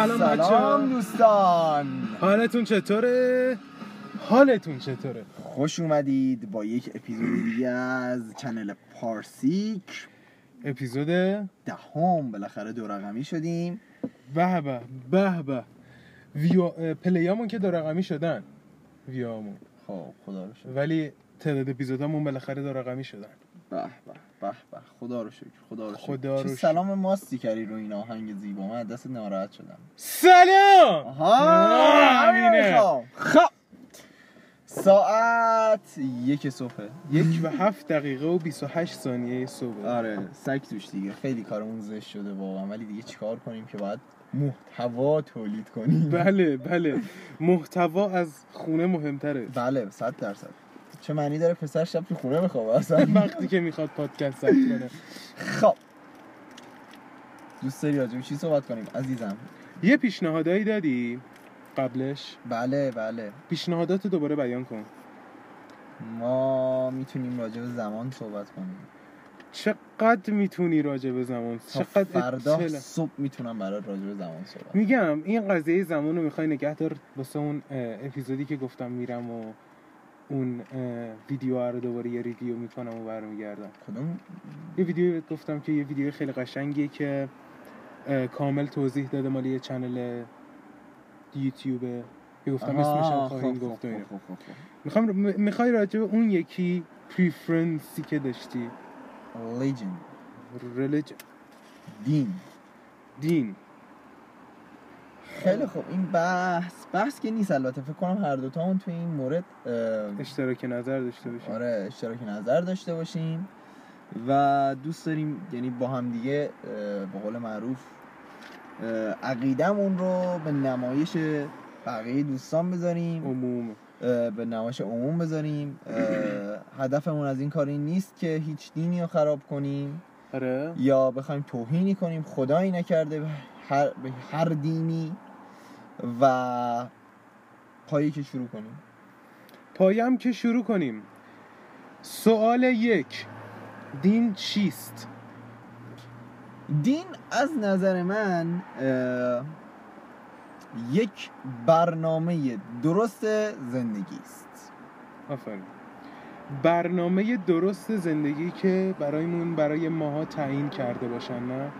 سلام سلام. دوستان. حالتون چطوره؟ حالتون چطوره؟ خوش اومدید با یک اپیزود دیگه از چنل پارسیک. اپیزود دهم بالاخره دو رقمی شدیم. به به به به. ویو پلیامون که دو رقمی شدن. ویامون خب خدا رو ولی تعداد اپیزودامون بالاخره دو رقمی شدن. به به. به به. خدا رو شکر خدا رو شکر. خدا رو. سلام ماستی کردی رو این آهنگ زیبا. من دست ناراحت شدم. سلام! آها. می‌خوام. خب. ساعت یک صبحه. یک و هفت دقیقه و 28 ثانیه صبح. آره سگ توش دیگه. خیلی کارمون زشت شده واقعا. ولی دیگه چیکار کنیم که باید محتوا تولید کنیم؟ بله بله. محتوا از خونه مهمتره. بله صد درصد. چه معنی داره پسر شب تو خونه بخوابه؟ اصلا وقتی که می‌خواد پادکست ثبت کنه. خب. دوست داری راجع چی صحبت کنیم؟ عزیزم. یه پیشنهادایی دادی قبلش؟ بله بله. پیشنهادات دوباره بیان کن. ما می‌تونیم راجع به زمان صحبت کنیم. چقدر می‌تونی راجع به زمان؟ تا چقدر فردا صبح می‌تونم برات راجع به زمان صحبت میگم این قضیه زمان رو می‌خوای نگه دار واسه اون اپیزودی که گفتم میرم و اون ویدیو رو دوباره یه ریویو می‌کنم و برمیگردم. کدوم؟ یه ویدیو گفتم که یه ویدیو خیلی قشنگیه که کامل توضیح داده مال یه channel یوتیوبه که گفتم اسمش هم آها، خواهیم خب، گفت خب،. خب، خب، خب. می‌خوام می‌خوای راجع اون یکی preference ی که داشتی؟ Religion. religion دین دین خیلی خوب. این بحث بحث که نیست البته. فکر کنم هر دوتامون تو این مورد اشتراک نظر داشته باشیم. آره اشتراک نظر داشته باشیم و دوست داریم یعنی با هم دیگه به قول معروف عقیدمون رو به نمایش بقیه دوستان بذاریم. عموم. به نمایش عموم بذاریم. هدفمون از این کار این نیست که هیچ دینی رو خراب کنیم آره. یا بخوایم توهینی کنیم. خدایی نکرده. هر, به هر دینی و پایی که شروع کنیم. پایم که شروع کنیم. سوال یک. دین چیست؟ دین از نظر من یک برنامه درست زندگی است. آفرین. برنامه درست زندگی که برایمون برای ماها تعیین کرده باشن نه؟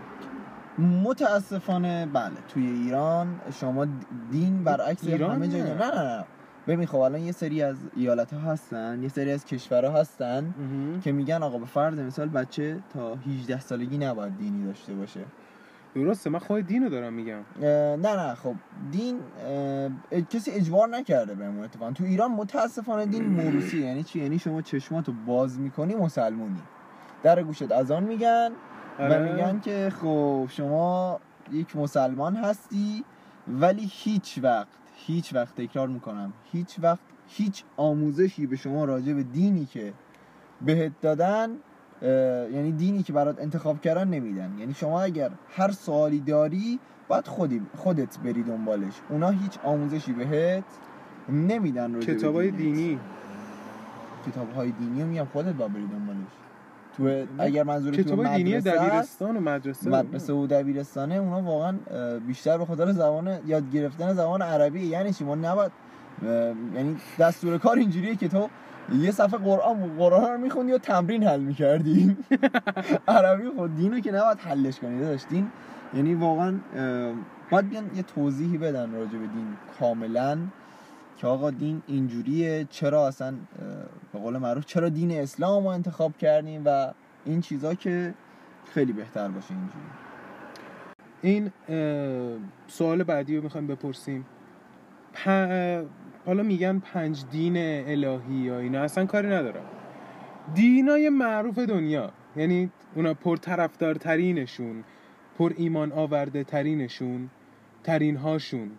متاسفانه بله توی ایران شما دین برعکس ایران همه جای نه. نه نه ببین خب الان یه سری از ایالت ها هستن یه سری از کشورها هستن که میگن آقا به فرض مثال بچه تا 18 سالگی نباید دینی داشته باشه. درسته من خواهی دین رو دارم میگم. نه نه خب دین کسی اجبار نکرده بهمون اتفاقا. تو ایران متاسفانه دین موروسی یعنی چی؟ یعنی شما چشماتو باز می‌کنی مسلمونی. در گوشت اذان میگن و آره. میگن که خب شما یک مسلمان هستی ولی هیچ وقت هیچ وقت تکرار می‌کنم هیچ وقت هیچ آموزشی به شما راجع به دینی که بهت دادن یعنی دینی که برات انتخاب کردن نمیدن یعنی شما اگر هر سوالی داری باید خودی خودت بری دنبالش اونا هیچ آموزشی بهت نمیدن کتابای دینت. دینی کتاب های دینی رو میگم خودت باید بری دنبالش تو اگر منظور تو مدرسه دبیرستان و مدرسه. مدرسه و دبیرستانه اونا واقعا بیشتر به خاطر زبان یاد گرفتن زبان عربی یعنی چی؟ ما نباید یعنی دستور کار اینجوریه که تو یه صفحه قرآن قرآن رو میخوندی یا تمرین حل می‌کردی؟ عربی خود دینو که نباید حلش کنی داشت دین یعنی واقعا باید بیان یه توضیحی بدن راجع به دین کاملا. که آقا دین اینجوریه چرا اصلا به قول معروف چرا دین اسلام رو انتخاب کردیم و این چیزا که خیلی بهتر باشه اینجوری؟ این سوال بعدی رو می‌خوایم بپرسیم. پ... حالا میگن پنج دین الهی یا اینا اصلا کاری ندارم. دینای معروف دنیا یعنی اونا پرطرفدارترینشون پر ایمان آورده ترینشون ترین هاشون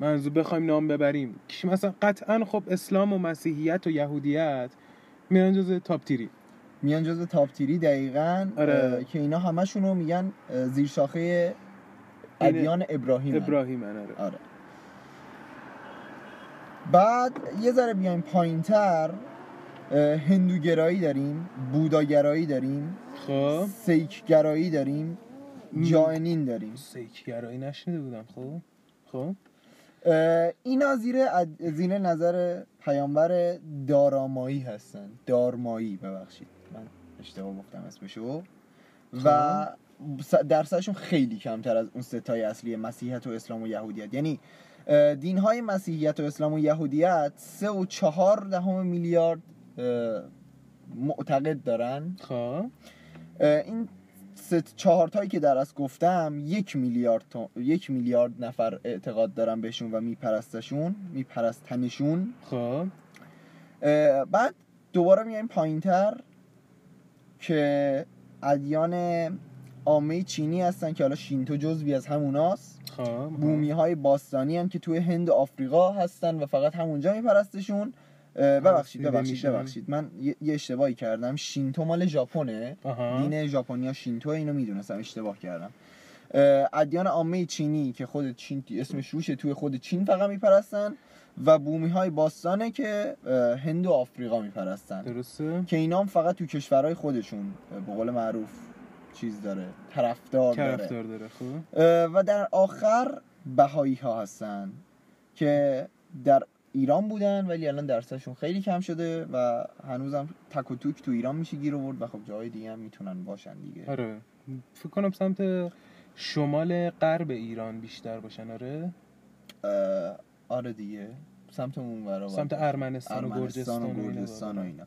منظور بخوایم نام ببریم. مثلا قطعا خب اسلام و مسیحیت و یهودیت میرن جز تاپ تیری. میان جز تاپ تیری دقیقا آره. که اینا همشون رو میگن زیر شاخه ادیان ابراهیم ابراهیم آره. آره. بعد یه ذره بیایم پایین تر هندوگرایی داریم بوداگرایی داریم خب. سیکگرایی داریم. جاینین داریم. سیکگرایی نشنیده بودم خب. خب. اینا زیر زیر نظر پیامبر دارامایی هستن. دارمایی ببخشید. من اشتباه گفتم اسمشو. و س- درصدشون خیلی کمتر از اون ستای اصلی مسیحیت و اسلام و یهودیت. یعنی دین های مسیحیت و اسلام و یهودیت سه و چهار دهم میلیارد معتقد دارن. خب. این سه چهار تایی که در از گفتم یک میلیارد تا- یک میلیارد نفر اعتقاد دارن بهشون و میپرستشون میپرستنشون. خب. بعد دوباره میایم پایین تر که ادیان عامه چینی هستن که حالا شینتو جزوی از هموناست. خب بومی های باستانی هم که توی هند و آفریقا هستن و فقط همونجا میپرستشون. ببخشید دیده ببخشید میشن. ببخشید. من یه, اشتباهی کردم. شینتو مال ژاپنه. دین ژاپنیا شینتو اینو می‌دونستم اشتباه کردم. ادیان عامه چینی که خود چین اسمش روشه توی خود چین فقط میپرستن و بومی های باستانه که هند و آفریقا میپرستن. درسته. که اینا هم فقط تو کشورهای خودشون به قول معروف چیز داره طرفدار داره. طرفدار داره اه، و در آخر بهایی ها هستن که در ایران بودن ولی الان درصدشون خیلی کم شده و هنوزم تک و توک تو ایران میشه گیر آورد و خب جای دیگه هم می‌تونن باشن دیگه. آره. فکر کنم سمت شمال غرب ایران بیشتر باشن آره؟ آره دیگه. سمت اون ورا سمت ارمنستان و گرجستان و گرجستان و. اینا.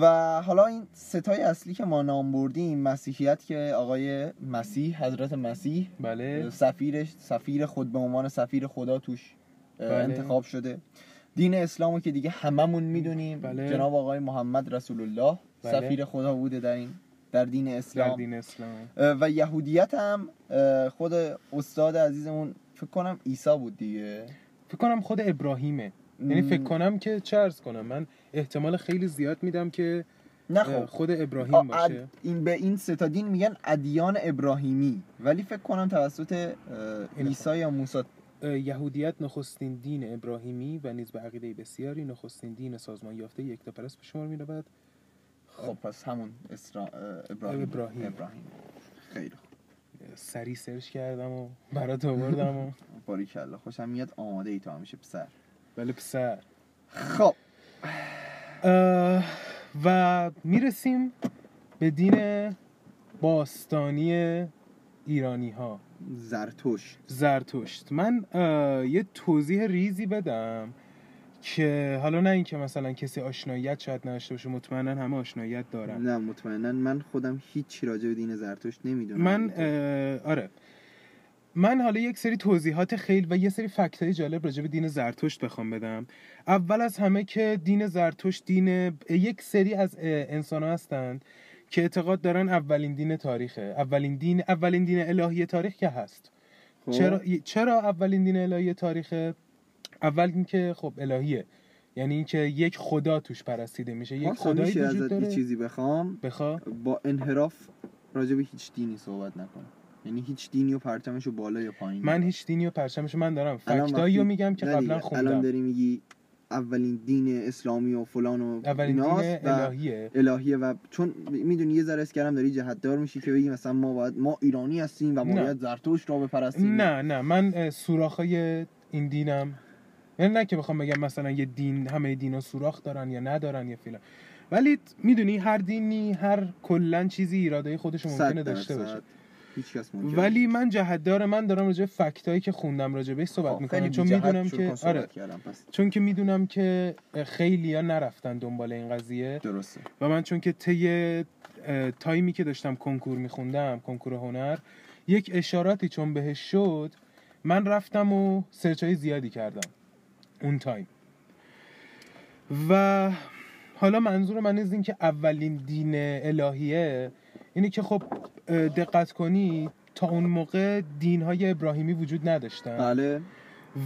و حالا این ستای اصلی که ما نام بردیم مسیحیت که آقای مسیح حضرت مسیح بله. سفیر سفیر خود به عنوان سفیر خدا توش بله. انتخاب شده. دین اسلامو که دیگه هممون می‌دونیم. بله. جناب آقای محمد رسول الله بله. سفیر خدا بوده در این در دین در اسلام دین اسلام. و یهودیت هم خود استاد عزیزمون فکر کنم عیسی بود دیگه. فکر کنم خود ابراهیمه. یعنی فکر کنم که چه ارز کنم من احتمال خیلی زیاد میدم که نه خود ابراهیم باشه. این به این ستا دین میگن ادیان ابراهیمی. ولی فکر کنم توسط عیسی یا موسی یهودیت نخستین دین ابراهیمی و نیز به عقیده بسیاری نخستین دین سازمان یافته یکتاپرست به شمار می‌رود. خب پس همون اسرا... اه، ابراهیم. ابراهیم. ابراهیم. خیلی سری سرچ کردم و برات آوردم و باریکلا. خوشم میاد آماده ای تو همیشه پسر. بله پسر. خب. و می‌رسیم به دین باستانی ایرانی ها زرتوش زرتشت. من یه توضیح ریزی بدم که حالا نه اینکه مثلا کسی آشناییت شاید نداشته باشه مطمئنا همه آشناییت دارن. نه مطمئنا. من خودم هیچی راجع به دین زرتوش نمی‌دونم. من آره. من حالا یک سری توضیحات خیلی و یه سری فکت های جالب راجع به دین زرتشت بخوام بدم. اول از همه که دین زرتشت دین یک سری از انسان ها هستند که اعتقاد دارن اولین دین تاریخه. اولین دین اولین دین الهی تاریخ که هست. خب، چرا چرا اولین دین الهی تاریخه؟ اول اینکه خب الهیه. یعنی اینکه یک خدا توش پرستیده میشه. یک پارسا خدایی میشه وجود ازت یه داره. چیزی بخوام. بخوا با انحراف راجع به هیچ دینی صحبت نکن. یعنی هیچ دینی و پرچمش رو بالا یا پایین من. هیچ دینی و پرچمش من دارم فکتایی رو میگم که قبلا دیگه، الان خوندم. داری میگی اولین دین اسلامی و فلان و اولین دین الهیه. الهیه و چون می‌دونی یه ذره اسکرم داری جهتدار میشی که بگی مثلا ما باید ما ایرانی هستیم و ما. باید زرتوش را بپرستیم. نه نه. من سوراخای این دینم یعنی نه که بخوام بگم مثلا یه دین همه دینا سوراخ دارن یا ندارن یا فلان. ولی می‌دونی هر دینی هر کلا چیزی ایرادای خودش ممکنه داشته. باشه. هیچ کس ممکن ولی من جهتدار من دارم راجع فکتایی که خوندم راجع بهش صحبت خب، می‌کنم. چون می‌دونم که آره. چون که می‌دونم که خیلی ها نرفتن دنبال این قضیه. درسته. و من چون که طی تایمی که داشتم کنکور میخوندم کنکور هنر یک اشاراتی چون بهش شد من رفتم و search های زیادی کردم. اون time. و حالا منظور من از این که اولین دین الهیه اینه که خب دقت کنی تا اون موقع دین های ابراهیمی وجود نداشتن. بله.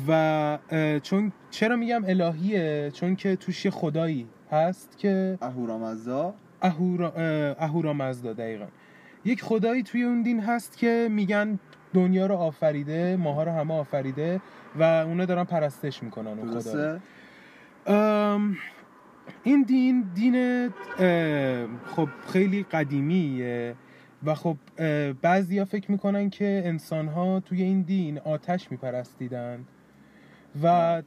و چون چرا میگم الهیه؟ چون که توش یه خدایی هست که اهورامزدا. اهورا اه، اهورامزدا دقیقا. یک خدایی توی اون دین هست که میگن دنیا رو آفریده ماها رو همه آفریده و اونا دارن پرستش می‌کنن اون خدا این دین دین خب خیلی قدیمیه. و خب بعضیا فکر می‌کنن که انسان ها توی این دین آتش میپرستیدن و.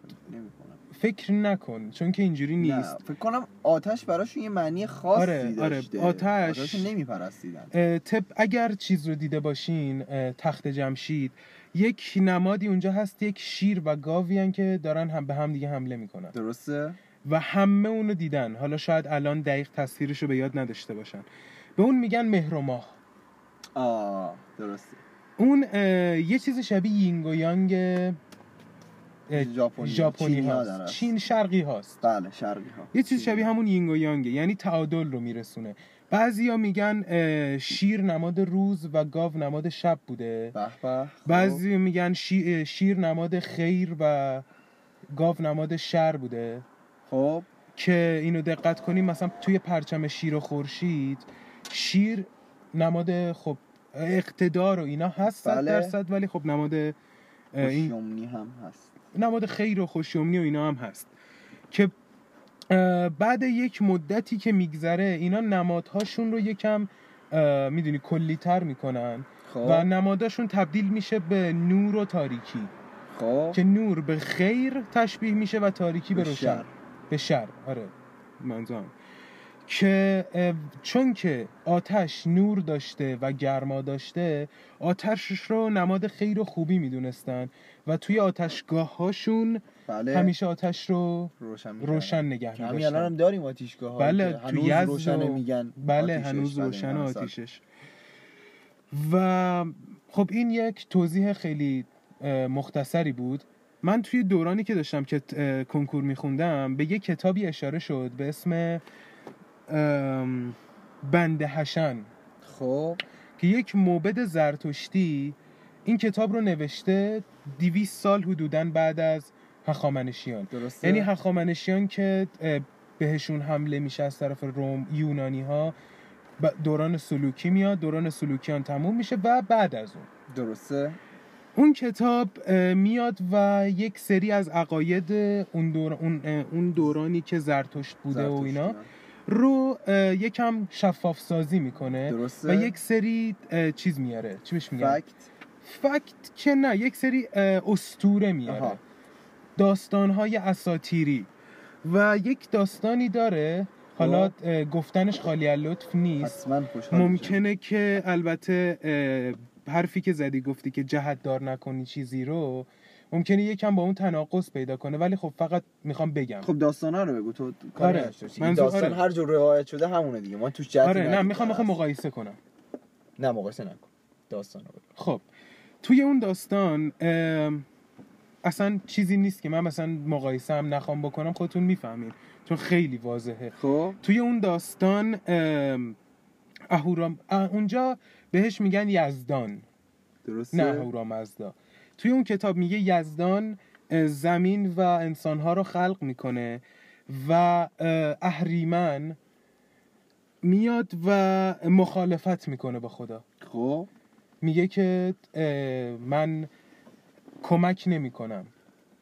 فکر نکن چون که اینجوری نه نیست. فکر کنم آتش براشون یه معنی خاصی آره، آره، داشته. آتش- آتش نمیپرستیدن. طب اگر چیز رو دیده باشین تخت جمشید یک نمادی اونجا هست یک شیر و گاوی که دارن هم به هم دیگه حمله می‌کنن. درسته؟ و همه اونو دیدن. حالا شاید الان دقیق تصویرش رو به یاد نداشته باشن. به اون میگن مهر و ماه. آه درسته. اون یه چیز شبیه یینگ و یانگ ژاپنی. ژاپنی هاست. چین شرقی هاست. بله شرقی ها. یه چیز شبیه همون یینگ و یانگه یعنی تعادل رو میرسونه. بعضیا میگن شیر نماد روز و گاو نماد شب بوده. به خب. بعضی میگن شی- شیر نماد خیر و گاو نماد شر بوده. خب. که اینو دقت کنیم مثلا توی پرچم شیر و خورشید شیر نماد خب اقتدار و اینا هست صد بله. درصد ولی خب نماد خوشیومنی هم هست. نماد خیر و خوشیومنی و اینا هم هست. که بعد یک مدتی که میگذره اینا نمادهاشون رو یکم می‌دونی کلیتر می‌کنن خب. و نماداشون تبدیل میشه به نور و تاریکی. خب. که نور به خیر تشبیه میشه و تاریکی به به روشن. شر. به شر. آره. منظورم. که چون که آتش نور داشته و گرما داشته آتشش رو نماد خیر و خوبی می‌دونستن و توی آتشگاه هاشون بله. همیشه آتش رو روشن. روشن نگه که همین الان هم می‌داشتن داریم آتیشگاه ها بله، که تو هنوز یزد روشنه و- میگن. بله آتیشش، هنوز بله، روشن. آتیشش. و خب این یک توضیح خیلی مختصری بود. من توی دورانی که داشتم که کنکور میخوندم به یه کتابی اشاره شد به اسم بند حشن. خب. که یک موبد زرتشتی این کتاب رو نوشته دیویس سال حدوداً بعد از هخامنشیان. درسته؟ یعنی هخامنشیان که بهشون حمله میشه از طرف روم یونانی ها دوران سلوکی میاد دوران سلوکیان تموم میشه و بعد از اون. درسته؟ اون کتاب میاد و یک سری از عقاید اون, دور... اون, اون دورانی که زرتشت بوده و اینا. رو یکم شفاف سازی می‌کنه درسته. و یک سری چیز میاره. چی بهش میگن؟ فکت فکت که نه یک سری اه، اسطوره میاره. آها. داستانهای اساتیری و یک داستانی داره. حالا اه، گفتنش خالی از لطف نیست. ممکنه که البته حرفی که زدی گفتی که جهت دار نکنی چیزی رو ممکنه یکم با اون تناقض پیدا کنه ولی خب فقط می‌خوام بگم. خب داستانا رو بگو تو آره. منظور- داستان آره. هر جور روایت شده همونه دیگه. ما توش جهتی آره نه. می‌خوام هست. مقایسه کنم. نه مقایسه نکن. داستان رو بگو. خب توی اون داستان اصلا چیزی نیست که من مثلا مقایسه هم نخوام بکنم خودتون می‌فهمین چون خیلی واضحه. خب. توی اون داستان ام، اهورام اه، اونجا بهش میگن یزدان. درسته؟ نه اهورامزدا. توی اون کتاب میگه یزدان زمین و انسانها رو خلق می‌کنه و اه، اهریمن میاد و مخالفت می‌کنه با خدا. خب؟ میگه که من کمک نمی کنم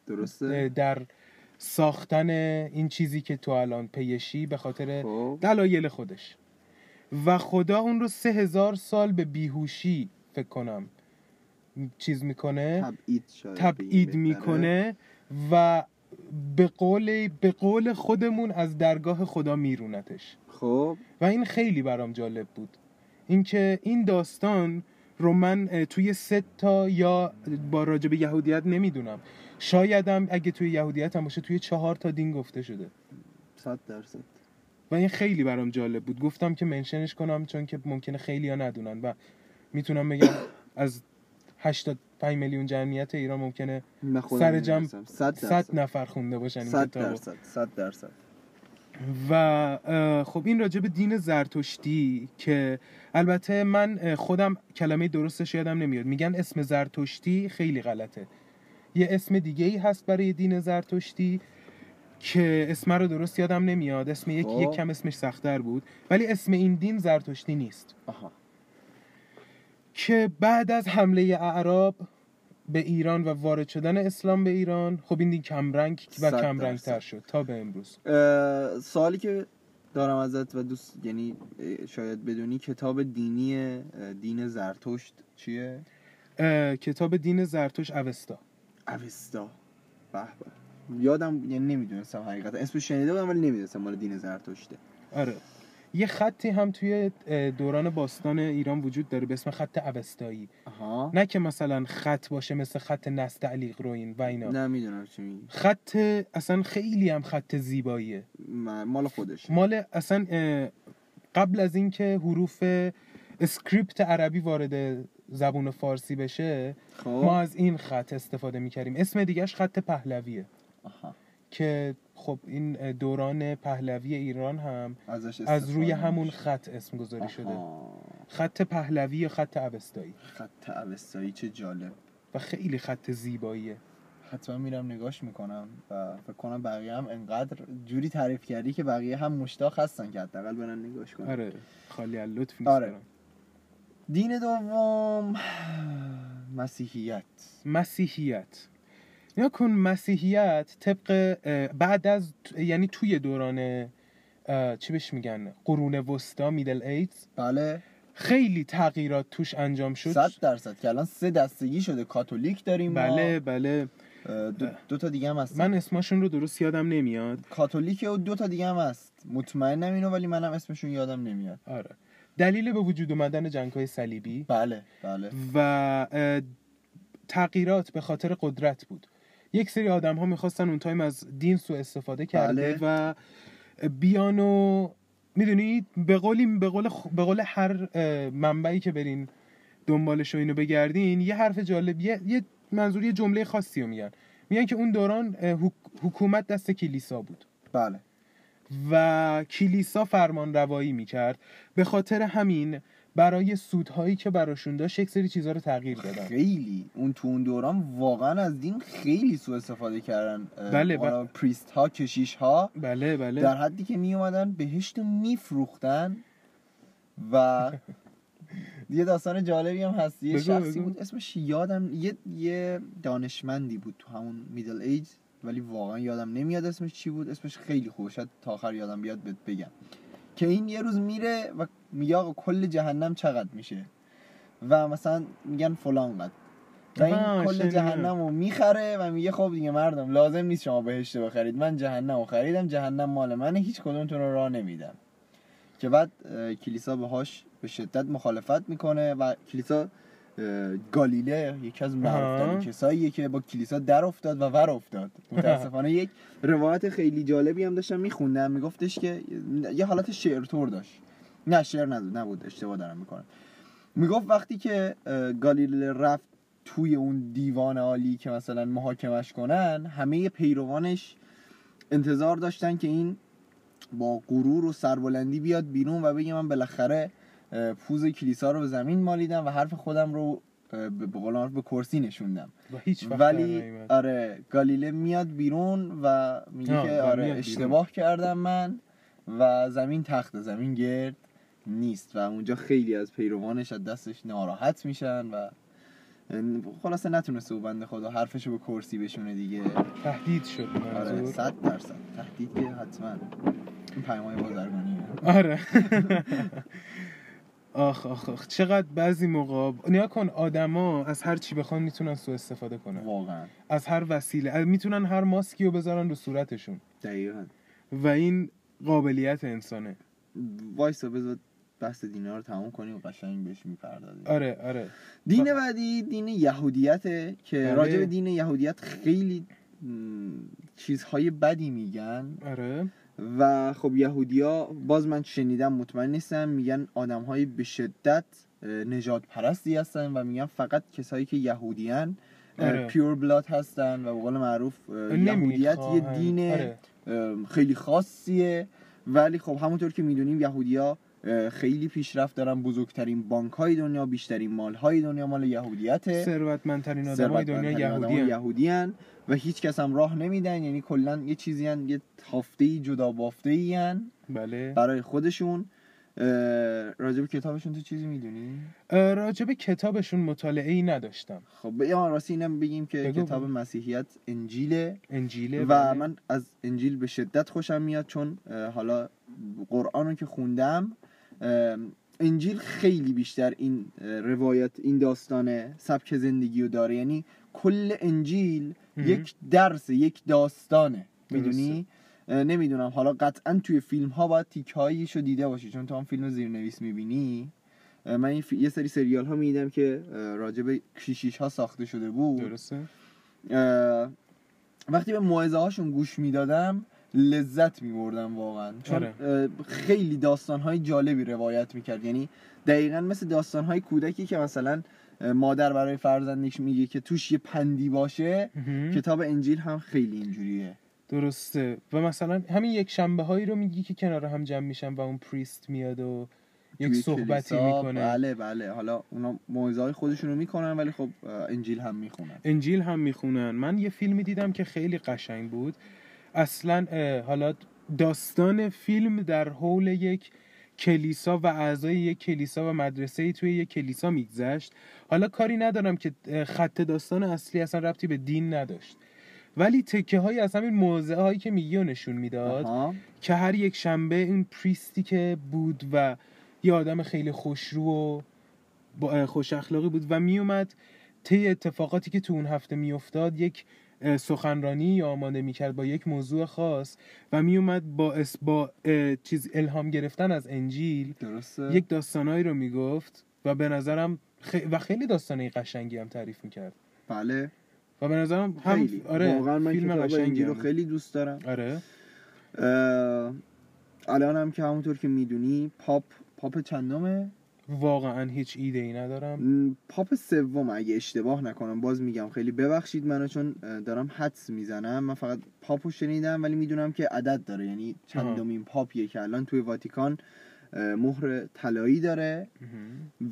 درسته در ساختن این چیزی که تو الان پیشی به خاطر خب. دلایل خودش. و خدا اون رو سه هزار سال به بیهوشی فکر کنم چیز می‌کنه؟ تبعید می‌کنه و به قول به قول خودمون از درگاه خدا میرونتش. خب. و این خیلی برام جالب بود. اینکه این داستان رو من توی سه تا یا با راجب یهودیت نمی‌دونم. شایدم اگه توی یهودیت هم باشه توی چهار تا دین گفته شده. صد درصد. و این خیلی برام جالب بود. گفتم که منشنش کنم چون که ممکنه خیلی ها ندونن و می‌تونم بگم از 85 میلیون جمعیت ایران ممکنه سر جمع می‌دونستم. صد 100 درصد نفر خونده باشن این صد کتابو. درصد صد درصد. و خب این راجع به دین زرتشتی که البته من خودم کلمه درستش یادم نمیاد. میگن اسم زرتشتی خیلی غلطه. یه اسم دیگه ای هست برای دین زرتشتی که اسم رو درست یادم نمیاد. اسم یک خب. یک کم اسمش سختتر بود. ولی اسم این دین زرتشتی نیست. آها. که بعد از حمله اعراب به ایران و وارد شدن اسلام به ایران خب این دین کمرنگ و کمرنگ تر. شد تا به امروز. سوالی که دارم ازت و دوست یعنی شاید بدونی کتاب دینی دین زرتشت چیه؟ کتاب دین زرتوش اوستا. اوستا. به. یادم یعنی نمی‌دونستم حقیقتا. اسمش شنیده بودم ولی نمی‌دونستم مال دین زرتشته. آره. یه خطی هم توی دوران باستان ایران وجود داره به اسم خط اوستایی. نه که مثلا خط باشه مثل خط نستعلیق روین و اینا. نمی‌دونم چی میگی. خط اصلا خیلی هم خط زیباییه. مال خودش مال اصلا قبل از اینکه حروف اسکریپت عربی وارد زبون فارسی بشه ما خب از این خط استفاده می‌کردیم. اسم دیگهش خط پهلویه. آها. که خب این دوران پهلوی ایران هم ازش از روی همون. خط اسم گذاری شده. خط پهلوی یا خط اوستایی؟ خط اوستایی چه جالب. و خیلی خط زیباییه. حتما میرم نگاش می‌کنم و فکر کنم بقیه هم انقدر جوری تعریف کردی که بقیه هم مشتاق هستن که حداقل برن نگاش کنن. آره خالی از لطف آره. دین دوم مسیحیت. مسیحیت. یا کن مسیحیت طبق بعد از یعنی توی دوران چی بهش میگن؟ قرون وسطا میدل ایدز بله. خیلی تغییرات توش انجام شد. صد درصد که الان سه دستگی شده. کاتولیک داریم ما. بله بله. دو, دو تا دیگه هم هست من اسمشون رو درست یادم نمیاد. کاتولیک و دو تا دیگه هم هست. مطمئنم اینو ولی منم اسمشون یادم نمیاد. آره. دلیل به وجود اومدن جنگ های صلیبی. بله بله. و تغییرات به خاطر قدرت بود. یک سری آدم ها می‌خواستن اون تایم از دین سو استفاده کرده بله. و بیان و می‌دونید به قولی به قول, خ- به قول هر منبعی که برین دنبالش و اینو بگردین یه حرف جالب یه, یه منظور یه جمله خاصی رو میگن. میگن که اون دوران حکومت دست کلیسا بود. بله. و کلیسا فرمان روایی می‌کرد. به خاطر همین برای سودهایی که براشون داشت یک سری چیزها رو تغییر دادن. خیلی. اون تو اون دوران واقعا از دین خیلی سوء استفاده کردن بله، حالا پریست ها کشیش ها بله بله. در حدی که می اومدن بهشت رو میفروختن و یه داستان جالبی هم هست. یه بگو، شخصی بگو. بود اسمش یادم یه یه دانشمندی بود تو همون میدل ایج ولی واقعا یادم نمیاد اسمش چی بود. اسمش خیلی خوبه. شاید تا آخر یادم بیاد بهت بگم. که این یه روز میره و میگه آقا کل جهنم چقدر میشه؟ و مثلا میگن فلان قد. و این کل. جهنم رو می‌خره و میگه خب دیگه مردم لازم نیست شما بهشت بخرید. من جهنم رو خریدم جهنم مال منه هیچ کدومتون رو راه نمیدم. که بعد کلیسا باهاش به شدت مخالفت می‌کنه و کلیسا گالیله یکی از معروفترین. کساییه که با کلیسا در افتاد و ور افتاد. متاسفانه یک روایت خیلی جالبی هم داشتم میخوندم میگفتش که یه حالت شعر طور داشت. نه شعر نبود نبود اشتباه دارم می‌کنم می‌گفت وقتی که گالیله رفت توی اون دیوان عالی که مثلا محاکمش کنن همه پیروانش انتظار داشتن که این با غرور و سربلندی بیاد بیرون و بگه من بالاخره پوز کلیسا رو به زمین مالیدم و حرف خودم رو به قول به کرسی نشوندم هیچ ولی. آره گالیله میاد بیرون و میگه که آره بیرون. اشتباه کردم من و زمین تخت زمین گرد نیست و اونجا خیلی از پیروانش از دستش ناراحت میشن و خلاصه نتونسته او بنده خدا حرفشو به کرسی بشونه دیگه. تهدید شد آره صد درصد. تهدید که حتما. این پیمای بازرگانیه آره. آخ آخ آخ. چقدر بعضی موقع نیا کن آدما از هر چی بخوان می‌تونن سوء استفاده کنن. واقعا. از هر وسیله می‌تونن هر ماسکی رو بذارن رو صورتشون. دقیقا. و این قابلیت انسانه. وایسا بذار بحث دینا رو تموم کنیم و قشنگ بهش می‌پردازیم آره آره دین بعدی دین یهودیته که بله. راجع به دین یهودیت خیلی چیزهای بدی میگن آره و خب یهودیا باز من شنیدم مطمئن نیستم میگن آدمهایی به شدت نجات پرستی هستن و میگن فقط کسایی که یهودیان آره. پیور بلاد هستن و به قول معروف یهودیت یه. دین آره. خیلی خاصیه ولی خب همونطور که می‌دونیم یهودیا خیلی پیشرفت دارن بزرگترین بانک های دنیا بیشترین مال های دنیا مال یهودیته. ثروتمندترین آدمای دنیا ثروتمندترین آدمای یهودی یهودیان و هیچ کس هم راه نمیدن یعنی کلا یه چیزی هن، یه تافته جدا بافته ای بله. برای خودشون. به کتابشون تو چیزی می‌دونی؟ راجب کتابشون مطالعه ای نداشتم. خب یا راستی اینم بگیم که بگو. کتاب مسیحیت انجیله. انجیله و بله. من از انجیل به شدت خوشم میاد چون حالا قرآن رو که خوندم انجیل خیلی بیشتر این روایت این داستان سبک زندگی رو داره. یعنی کل انجیل مهم. یک درس یک داستانه. می‌دونی؟ نمی‌دونم. حالا قطعا توی فیلم ها باید تیک رو دیده باشی چون تو هم فیلم زیرنویس می‌بینی. من این یه سری سریال ها می‌دیدم که اه، راجع به کشیش ها ساخته شده بود. درسته. وقتی به موعظه هاشون گوش می‌دادم لذت میبردم واقعا. چون آره. خیلی داستان های جالبی روایت می‌کرد. یعنی دقیقا مثل داستان های کودکی که مثلا مادر برای فرزندش میگه که توش یه پندی باشه مهم. کتاب انجیل هم خیلی اینجوریه. درسته. و مثلا همین یک شنبه هایی رو میگی که کنار هم جمع میشن و اون پریست میاد و یک صحبتی کلیسا، می‌کنه. بله بله. حالا اونا موعظه های خودشون رو می‌کنن ولی خب انجیل هم می‌خونن. انجیل هم می‌خونن. من یه فیلمی دیدم که خیلی قشنگ بود. اصلا حالا داستان فیلم در حول یک کلیسا و اعضای یک کلیسا و مدرسه ای توی یک کلیسا میگذشت حالا کاری ندارم که خط داستان اصلی اصلا ربطی به دین نداشت ولی تکه های از همین موضع هایی که میگی و نشون می‌داد. که هر یک شنبه این پریستی که بود و یه آدم خیلی خوشرو و خوش اخلاقی بود و میومد طی اتفاقاتی که تو اون هفته میافتاد یک سخنرانی یا آماده می‌کرد با یک موضوع خاص و میومد با اس با چیز الهام گرفتن از انجیل درسته. یک داستانایی رو می‌گفت و به نظرم خ... و خیلی داستانه قشنگی هم تعریف می‌کرد. بله. و به نظرم هم خیلی. آره واقعا من فیلم قشنگی رو. خیلی دوست دارم. آره. اه، الان هم که همونطور که می‌دونی پاپ پاپ چندمه؟ واقعا هیچ ایده ای ندارم پاپ سوم اگه اشتباه نکنم باز میگم خیلی ببخشید منو چون دارم حدس می‌زنم. من فقط پاپو شنیدم ولی می‌دونم که عدد داره. یعنی چندمین پاپیه که الان توی واتیکان مهر طلایی داره.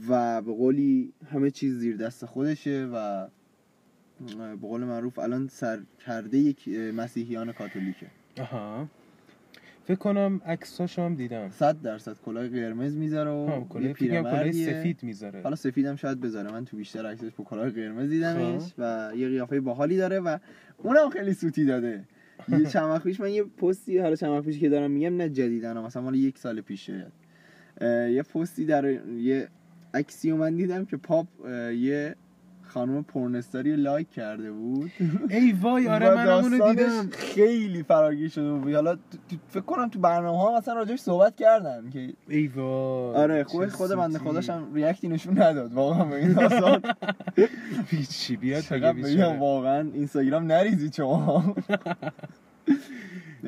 و به قولی همه چیز زیر دست خودشه و به قول معروف الان سرکرده یک مسیحیان کاتولیکه. آها. فکر کنم عکساشو هم دیدم صد درصد کلاه قرمز می‌ذاره و کلاه کنم کلاه پیرمردیه. سفید می‌ذاره حالا سفیدم شاید بذاره من تو بیشتر عکسش با کلاه قرمز دیدمش خب. و یه قیافه باحالی داره و اونم خیلی سوتی داده یه چند پیش من یه پستی حالا چند پیش که دارم میگم نه جدیدن مثلا مال یک سال پیش شاید اه، یه پستی در یه عکسی من دیدم که پاپ یه خانم pornstar ی رو like کرده بود. ای وای آره من اونو دیدم. خیلی فراگیر شده بود. حالا فکر کنم تو برنامه ها مثلا راجعش صحبت کردن که ای وای آره چه خود بنده خداش هم react ی نشون نداد واقعا به این داستان. هیچی بیاد؟ بیچاره. واقعا اینستاگرام نریزی شما.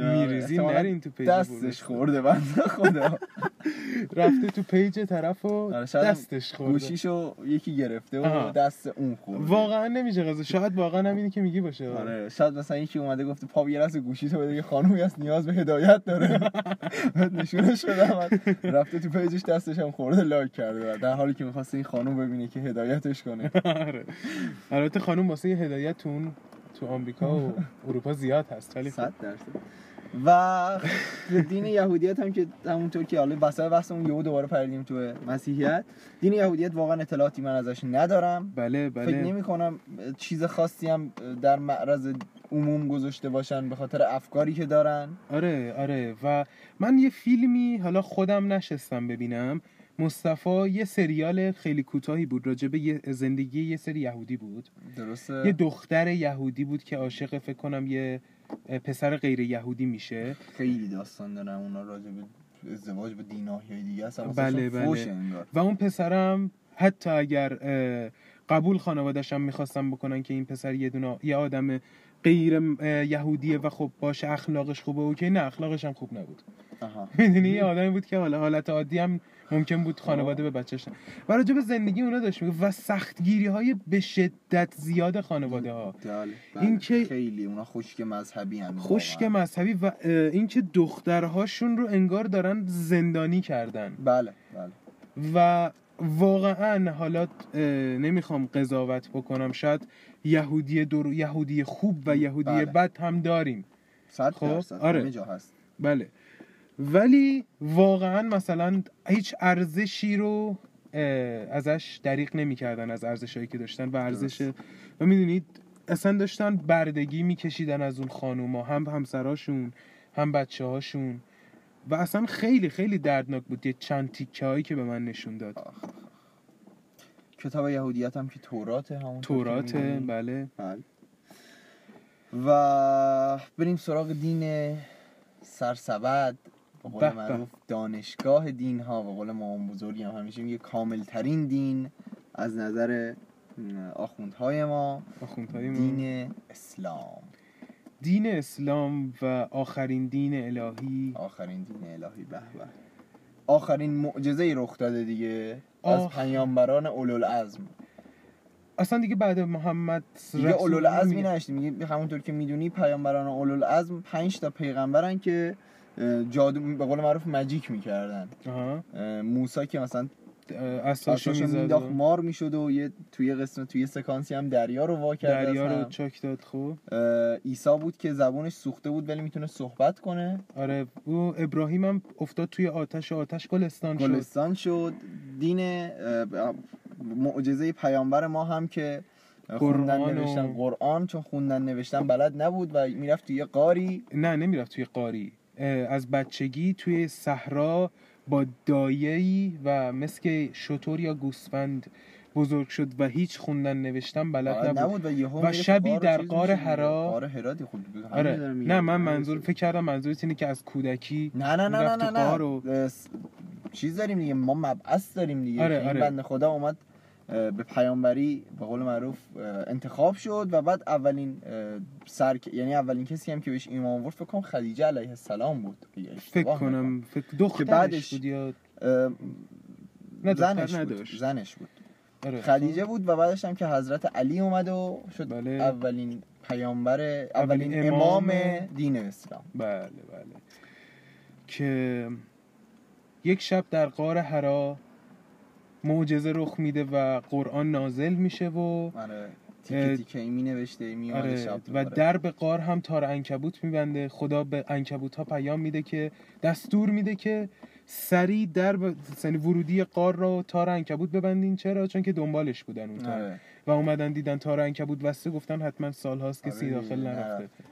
میریزی احتمالاً نرین تو page دستش. خورده بنده خدا. رفته تو page طرف و آره، هم دستش خورده. گوشیشو یکی گرفته و. دست اون خورده. واقعا نمیشه قضا شاید واقعا همینی که میگی باشه. آره شاید مثلا یکی اومده گفته پاپ یه لحظه گوشی تو بده یه خانومی هست نیاز به هدایت داره. بعد نشونش شده رفته تو page ش دستش هم خورده like کرده. در حالی که می‌خواسته این خانوم ببینه که هدایتش کنه. آره. البته خانم واسه یه هدایت تو اون آمریکا و اروپا زیاد هست ولی خب صد درصد. و دین یهودیت هم که همونطور که حالا بسای بحثمون یهو دوباره پریدیم تو مسیحیت دین یهودیت واقعا اطلاعاتی من ازش ندارم. بله فکر بله نمی کنم چیز خاصی هم در معرض عموم گذاشته باشن به خاطر افکاری که دارن. آره آره. و من یه فیلمی حالا خودم نشستم ببینم. مصطفی یه سریال خیلی کوتاهی بود راجع به زندگی یه سری یهودی بود. درسته. یه دختر یهودی بود که عاشق فکر کنم یه پسر غیر یهودی میشه. خیلی داستان دارن اونا راجع به ازدواج با دیناهی دیگه اصلا بله، بله. انگار. و اون پسرم حتی اگر قبول خانوادش هم می‌خواستم بکنن که این پسر یه دونه یه آدم غیر یهودیه و خب باشه اخلاقش خوبه اوکی نه اخلاقش هم خوب نبود. می‌دونی؟ یه آدمی بود که حالا حالت عادی هم ممکن بود خانواده به بچهش. و راجع به زندگی اونا داشت میگه و سختگیری های به شدت زیاد خانواده ها بله این این که- خیلی اونا خشک مذهبی هم خشک مذهبی و اینکه دخترهاشون رو انگار دارن زندانی کردن. بله بله. و واقعا حالا نمی‌خوام قضاوت بکنم شاید یهودی دور یهودی خوب و یهودی بله. بد هم داریم. صد خب، آره. جا هست. بله. ولی واقعا مثلا هیچ ارزشی رو ازش دریغ نمی‌کردن از ارزشهایی که داشتن و ارزش. و می‌دونید اصلا داشتن بردگی میکشیدن از اون خانوما هم همسراشون هم بچه هاشون و اصلا خیلی خیلی دردناک بود یه چند تیکه هایی که به من نشون داد آخ،. کتاب یهودیت هم که توراته همون توراته بله بله. و بریم سراغ دین سرسبد به قول به به. معروف دانشگاه دین ها و قول مامان بزرگی هم همیشه میگه کامل ترین دین از نظر آخوندهای ما آخوندهای ما. دین اسلام دین اسلام و آخرین دین الهی آخرین دین الهی به به آخرین معجزه ای رخ داده دیگه از آخ. پیامبران اولوالعزم اصلا دیگه بعد محمد دیگه رسول اولوالعزمی میگه. همونطور که می‌دونی پیامبران اولوالعزم پنج تا پیغمبرن که جادو به قول معروف مجیک می‌کردن. موسی که مثلا می‌زد. مینداخت مار می‌شد و یه توی قسم توی سکانسی هم دریا رو وا کرد دریا رو. چاک داد اه، عیسی بود که زبونش سوخته بود ولی می‌تونه صحبت کنه. آره او ابراهیم هم افتاد توی آتش آتش گلستان شد. گلستان شد. دین معجزه پیامبر ما هم که خوندن قرآن و- نوشتن قرآن چون خوندن نوشتن بلد نبود و می‌رفت توی قاری. نه نمی‌رفت توی قاری. از بچگی توی صحرا با دایه‌ای و مثل شطور یا گوسفند بزرگ شد و هیچ خوندن نوشتن بلد نبود نبود و و شبی و در دیگه. حرا- آره. نه من منظور فکر کردم منظورت اینه که از کودکی نه نه نه نه نه, و- نه. اس- چیز داریم دیگه ما مبعث داریم دیگه آره، این آره. بنده خدا اومد به پیامبری به قول معروف انتخاب شد و بعد اولین سر یعنی اولین کسی هم که بهش ایمان آورد فکر کنم خدیجه علیه السلام بود. فکر کنم فکر دخترش بعدش- بود یا زنش بود. زنش بود. آره خدیجه بود و بعدش هم که حضرت علی اومد و شد بله. اولین پیامبر اولین, اولین امام, امام دین اسلام. بله بله. که یک شب در غار حرا معجزه رخ میده و قرآن نازل میشه و آره تیکه تیکه می نوشته می آره شب و درب قار هم تار انکبوت میبنده. خدا به انکبوت ها پیام میده که دستور میده که سریع درب یعنی ورودی قار رو تار انکبوت ببندین. چرا؟ چون که دنبالش بودن اون تار. آره. و اومدن دیدن تار انکبوت بسته گفتن حتما سال هاست کسی آره. داخل دیگه، نرفته. نرفته.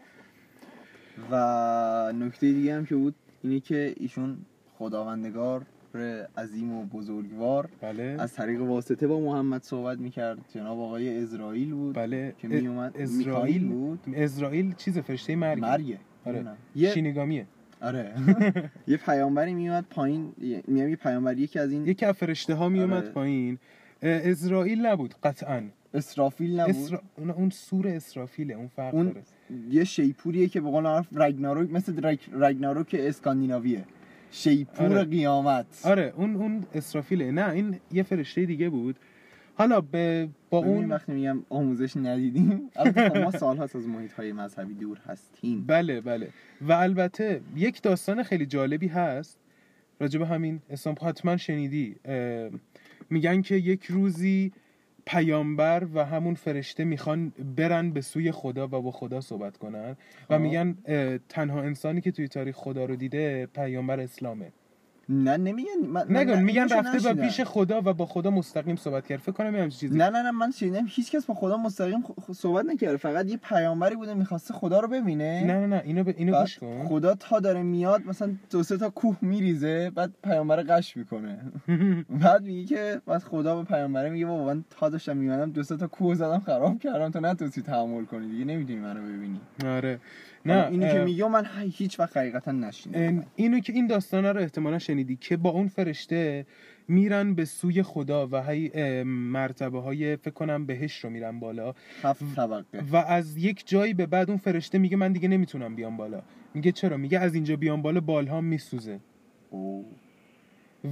و نکته دیگه هم که بود اینه که ایشون خداوندگار عظیم و بزرگوار. بله. از طریق واسطه با محمد صحبت می‌کرد. جناب آقای اسرائیل بود بله. که می اومد. اسرائیل بود. اسرائیل چیز فرشته مرگ. مرگه. آره. نمی‌دونم. یه شینگامیه آره. یه پیامبری میومد پایین. میام یه پیامبر یکی از این یکی از فرشته ها میومد آره. پایین. اسرائیل نبود قطعا. اسرافیل نبود. اسرا... اون- اون سور اسرافیله اون فرق اون داره. یه شیپوریه که به قول معروف رگناروک مثل رگ... رگناروک اسکاندیناویه. شیپور آره. قیامت. آره اون اون اسرافیله. نه این یه فرشته دیگه بود. حالا به با اون وقتی میگم آموزش ندیدیم البته خب ما سالهاست از محیط های مذهبی دور هستیم. بله بله. و البته یک داستان خیلی جالبی هست. راجب همین اسلام حتما شنیدی. میگن که یک روزی پیامبر و همون فرشته می‌خوان برن به سوی خدا و با خدا صحبت کنن و. میگن تنها انسانی که توی تاریخ خدا رو دیده پیامبر اسلامه نه نمیگن. من- نگن نه، میگن رفته نشیدم. پیش خدا و با خدا مستقیم صحبت کرد. فکر کنم یه همچین چیزی. نه نه نه من شنیدم هیچ کس با خدا مستقیم صحبت نکرده. فقط یه پیامبری بوده می‌خواسته خدا رو ببینه. نه نه نه اینو به اینو گوش کن. خدا تا داره میاد مثلا دو سه تا کوه میریزه بعد پیامبر قش می‌کنه. بعد میگه که بعد خدا به پیامبره میگه بابا من تا داشتم میمدم دو سه تا کوه زدم خراب کردم تو نتونستی تحمل کنی دیگه نمی‌تونی منو ببینی. آره. نه نه اینو که اه، میگه من هیچ وقت حقیقتا نشینم. اینو که این داستانه رو احتمالا شنیدی که با اون فرشته میرن به سوی خدا و هی مرتبه های فکر کنم بهش رو میرن بالا. هفت طبقه. و از یک جایی به بعد اون فرشته میگه من دیگه نمی‌تونم بیام بالا. میگه چرا؟ میگه از اینجا بیام بالا بالهام میسوزه. اوه.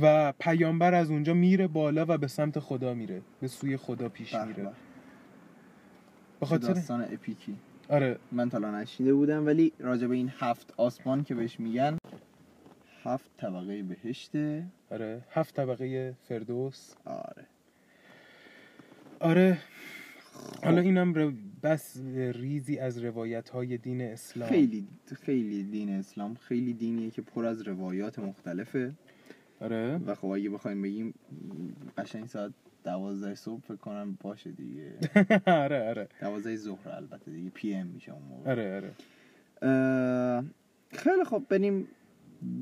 و پیامبر از اونجا میره بالا و به سمت خدا میره به سوی خدا پیش به میره. به. خاطر داستان اپیکی. آره من تا الان نشیده بودم ولی راجع به این هفت آسمان که بهش میگن هفت طبقه بهشته. آره هفت طبقه فردوس. آره. آره حالا اینم رو بس ریزی از روایت های دین اسلام. خیلی خیلی دین اسلام خیلی دینیه که پر از روایات مختلفه. آره. و خب اگه بخوایم بگیم قشنگ ساعت دوازده صبح فکر کنم باشه دیگه. آره آره. دوازده ظهر البته دیگه پی ام میشه اون موقع. آره آره. خیلی خب بریم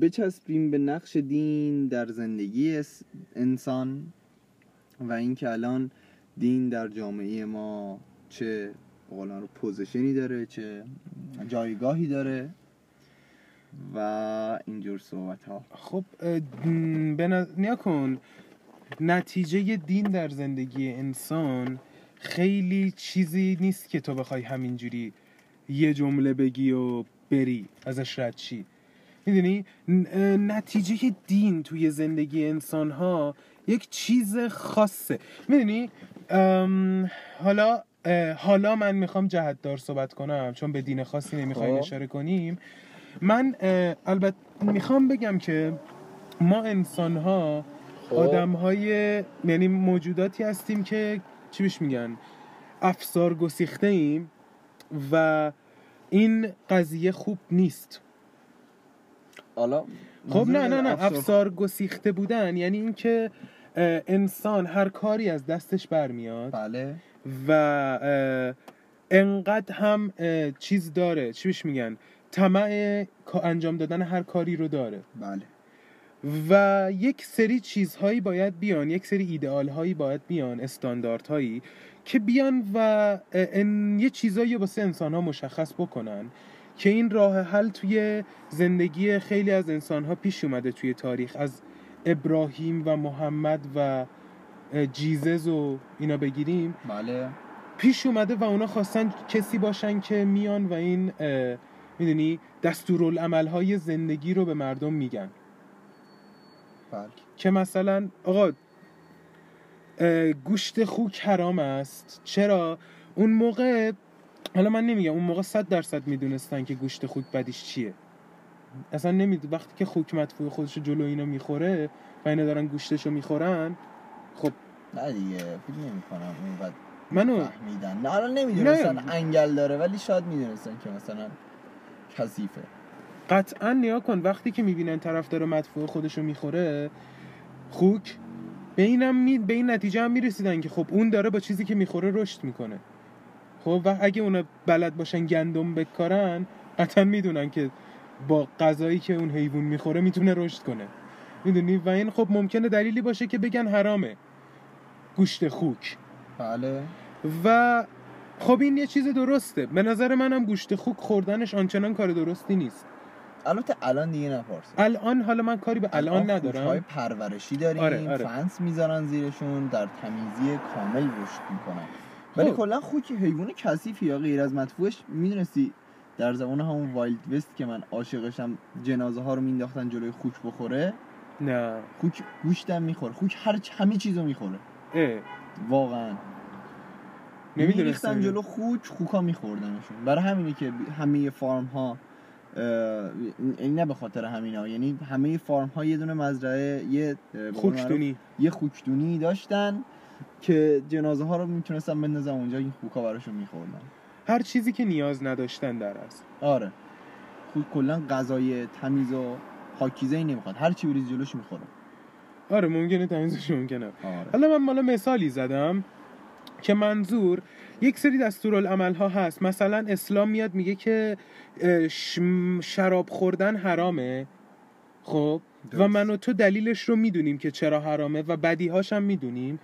بچسبیم به نقش دین در زندگی انسان و اینکه الان دین در جامعه ما چه به قول معروف پوزیشنی داره چه جایگاهی داره و اینجور صحبت ها خب نیا کن. نتیجه دین در زندگی انسان خیلی چیزی نیست که تو بخوای همینجوری یه جمله بگی و بری. ازش رد چی می‌دونی؟ نتیجه دین توی زندگی انسان ها یک چیز خاصه. می‌دونی؟ حالا حالا من می‌خوام جهتدار صحبت کنم چون به دین خاصی نمی‌خوایم خب. اشاره کنیم. من البته می‌خوام بگم که ما انسان ها. آدم های یعنی موجوداتی هستیم که چی بهش میگن؟ افسار گسیخته ایم و این قضیه خوب نیست. حالا خب نه نه نه افسار- افسار گسیخته بودن یعنی اینکه انسان هر کاری از دستش برمیاد بله. و انقدر هم چیز داره. چی بهش میگن؟ طمع انجام دادن هر کاری رو داره. بله. و یک سری چیزهایی باید بیان یک سری ایدئال هایی باید بیان استانداردهایی که بیان و یه چیزایی واسه انسان ها مشخص بکنن که این راه حل توی زندگی خیلی از انسان ها پیش اومده توی تاریخ. از ابراهیم و محمد و جیزز و اینا بگیریم. بله. پیش اومده و اونا خواستن کسی باشن که میان و این می‌دونی دستورالعملهای زندگی رو به مردم میگن. بله که مثلا آقا گوشت خوک حرام است. چرا؟ اون موقع حالا من نمیگم اون موقع صد درصد می‌دونستن که گوشت خوک بدیش چیه. اصلا نمید وقتی که خوک مدفوع خودش رو جلو اینا می‌خوره و اینا دارن گوشتش رو می‌خورن خب. نه دیگه فکر کنم اونقدر منو فهمیدن نه الان نمی‌دونستن. انگل داره ولی شاید می‌دونستن که مثلا کثیفه. قطعا نیا کن وقتی که می‌بینن طرف داره مدفوع خودش رو می‌خوره خوک به اینم می... به این نتیجه هم می‌رسیدن که خب اون داره با چیزی که می‌خوره رشد می‌کنه. خب و اگه اونا بلد باشن گندم بکارن قطعا می‌دونن که با غذایی که اون حیوان می‌خوره می‌تونه رشد کنه. می‌دونی؟ و این خب ممکنه دلیلی باشه که بگن حرامه. گوشت خوک. بله. و خب این یه چیز درسته. به نظر منم گوشت خوک خوردنش آنچنان کار درستی نیست. البته الان دیگه نپرسه. الان حالا من کاری به الان های ندارم. پرورشی داریم آره، آره. فنس می‌ذارن زیرشون در تمیزی کامل رشد می‌کنن. ولی خب. کلا خوک حیوان کثیفی یا غیر از مدفوعش می‌دونستی در زمان همون Wild West که من عاشقشم جنازه ها رو مینداختن جلوی خوک بخوره نه. خوک گوشتم می‌خوره خوک هر چ- همه چیزو می‌خوره. اه. واقعا. نمی‌دونستم. میریختن جلو خوک خوکا میخوردنشون. برای همینه که همه فارم ها اه، یعنی نه به خاطر همینا. یعنی همه فارم ها یه دونه مزرعه یه خوکدونی یه خوکدونی داشتن که جنازه ها رو می‌تونستن بندازن اونجا این خوکا براشون میخوردن. هر چیزی که نیاز نداشتن در است آره. خوک کلا غذای تمیز و پاکیزه ای نمی‌خواد. هر چی بریز جلوش می‌خوره. آره ممکنه تمیزش ممکنه. آره. حالا من مالا مثالی زدم که منظور یک سری دستورالعمل ها هست مثلا اسلام میاد میگه که شراب خوردن حرامه خب و. من و تو دلیلش رو می‌دونیم که چرا حرامه و بدیهاش هم می‌دونیم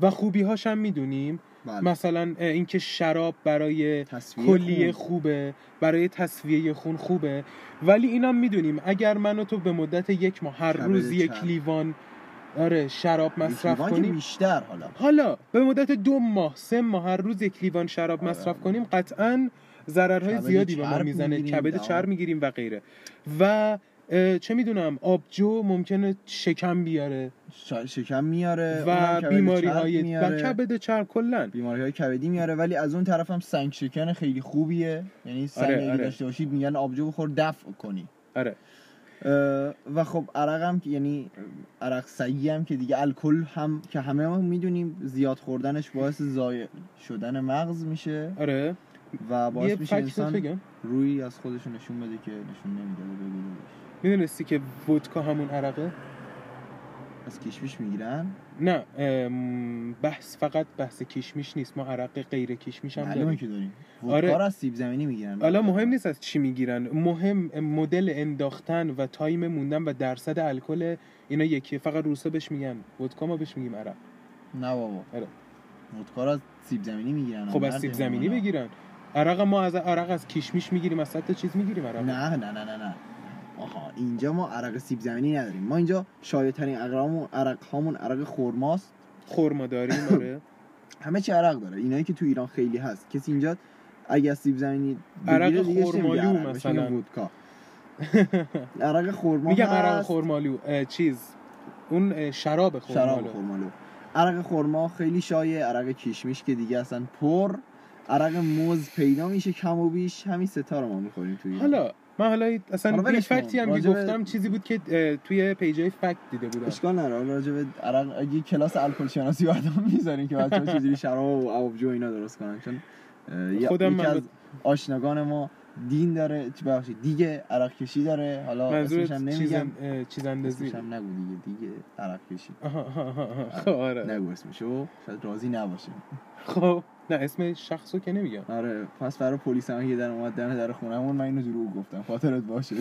و خوبیهاش هم می‌دونیم بله. مثلا اینکه شراب برای کلیه خون. خوبه برای تصفیه خون خوبه ولی اینم می‌دونیم اگر من و تو به مدت یک ماه هر روز یک. لیوان آره شراب مصرف کنیم بیشتر حالا حالا به مدت دو ماه سه ماه هر روز یک لیوان شراب آره. مصرف کنیم قطعا ضررهای زیادی به ما می‌زنه کبد. چرب می‌گیریم و غیره و چه می‌دونم آبجو ممکنه شکم بیاره شکم میاره و بیماری های و میاره. کبد چرب کلن بیماری های کبدی میاره ولی از اون طرف هم سنگ شکن خیلی خوبیه یعنی سنگ آره، آره. داشته باشی میگن آبجو بخور دفع کنی آره و خب عرق هم که یعنی عرق سعی هم که دیگه الکل هم که همه ما می‌دونیم زیاد خوردنش باعث ضایع شدن مغز میشه. آره. و باعث میشه انسان روی از خودش نشون بده که نشون نمیده. می‌دونستی که ودکا همون عرقه؟ از کشمش می‌گیرن؟ نه بحث فقط بحث کشمیش نیست. ما عرق غیر کشمیش هم داریم. که داریم. آره. ودکا رو از سیب زمینی می‌گیرن. حالا مهم نیست از چی می‌گیرن. مهم مدل انداختن و تایم موندن و درصد الکل اینا یکیه. فقط روسا بهش میگن. ودکا ما بهش میگیم عرق. نه بابا. آره. ودکا از سیب زمینی می‌گیرن. خب از سیب زمینی بگیرن عرق ما از عرق از کشمیش می‌گیریم. از صد تا چیز می‌گیریم عرق. نه نه نه نه نه. آها اینجا ما عرق سیب زمینی نداریم. ما اینجا شایع ترین عرقامون عرق هامون عرق خرماست. خرما داریم آره. همه چی عرق داره. اینایی که تو ایران خیلی هست. کسی اینجا اگه سیب زمینی عرق خرمالو مثلا. ودکا. عرق خرما میگم عرق. خرمالو چیز. اون شراب خرمالو. شراب خرمالو. عرق خرما خیلی شایع. عرق کشمیش که دیگه اصلا پر. عرق موز پیدا میشه کم و بیش. همین ستا رو ما می‌خوریم توی. حالا من حالا اصلا حالا کن. فکتی هم که گفتم چیزی بود که توی پیجای فکت دیده بودم. اشکال حالا راجع به عرق اگه کلاس الکل شناسی بعدا می‌ذاریم که بچه‌ها چجوری شراب و آبجو اینا درست کنن. چون خودم یکی من از آشناگان ما دین داره ببخشید دیگه عرق کشی داره. حالا اسمش هم نمیگم. چیز اندازی هم نگو دیگه دیگه عرق کشی. خب آره. نگو اسمشو. شاید راضی نباشه خب. نه اسم شخصو که نمیگم. آره پس فرا پلیس هم یه در اومد دم در خونمون. من اینو دروغ گفتم. خاطرت باشه.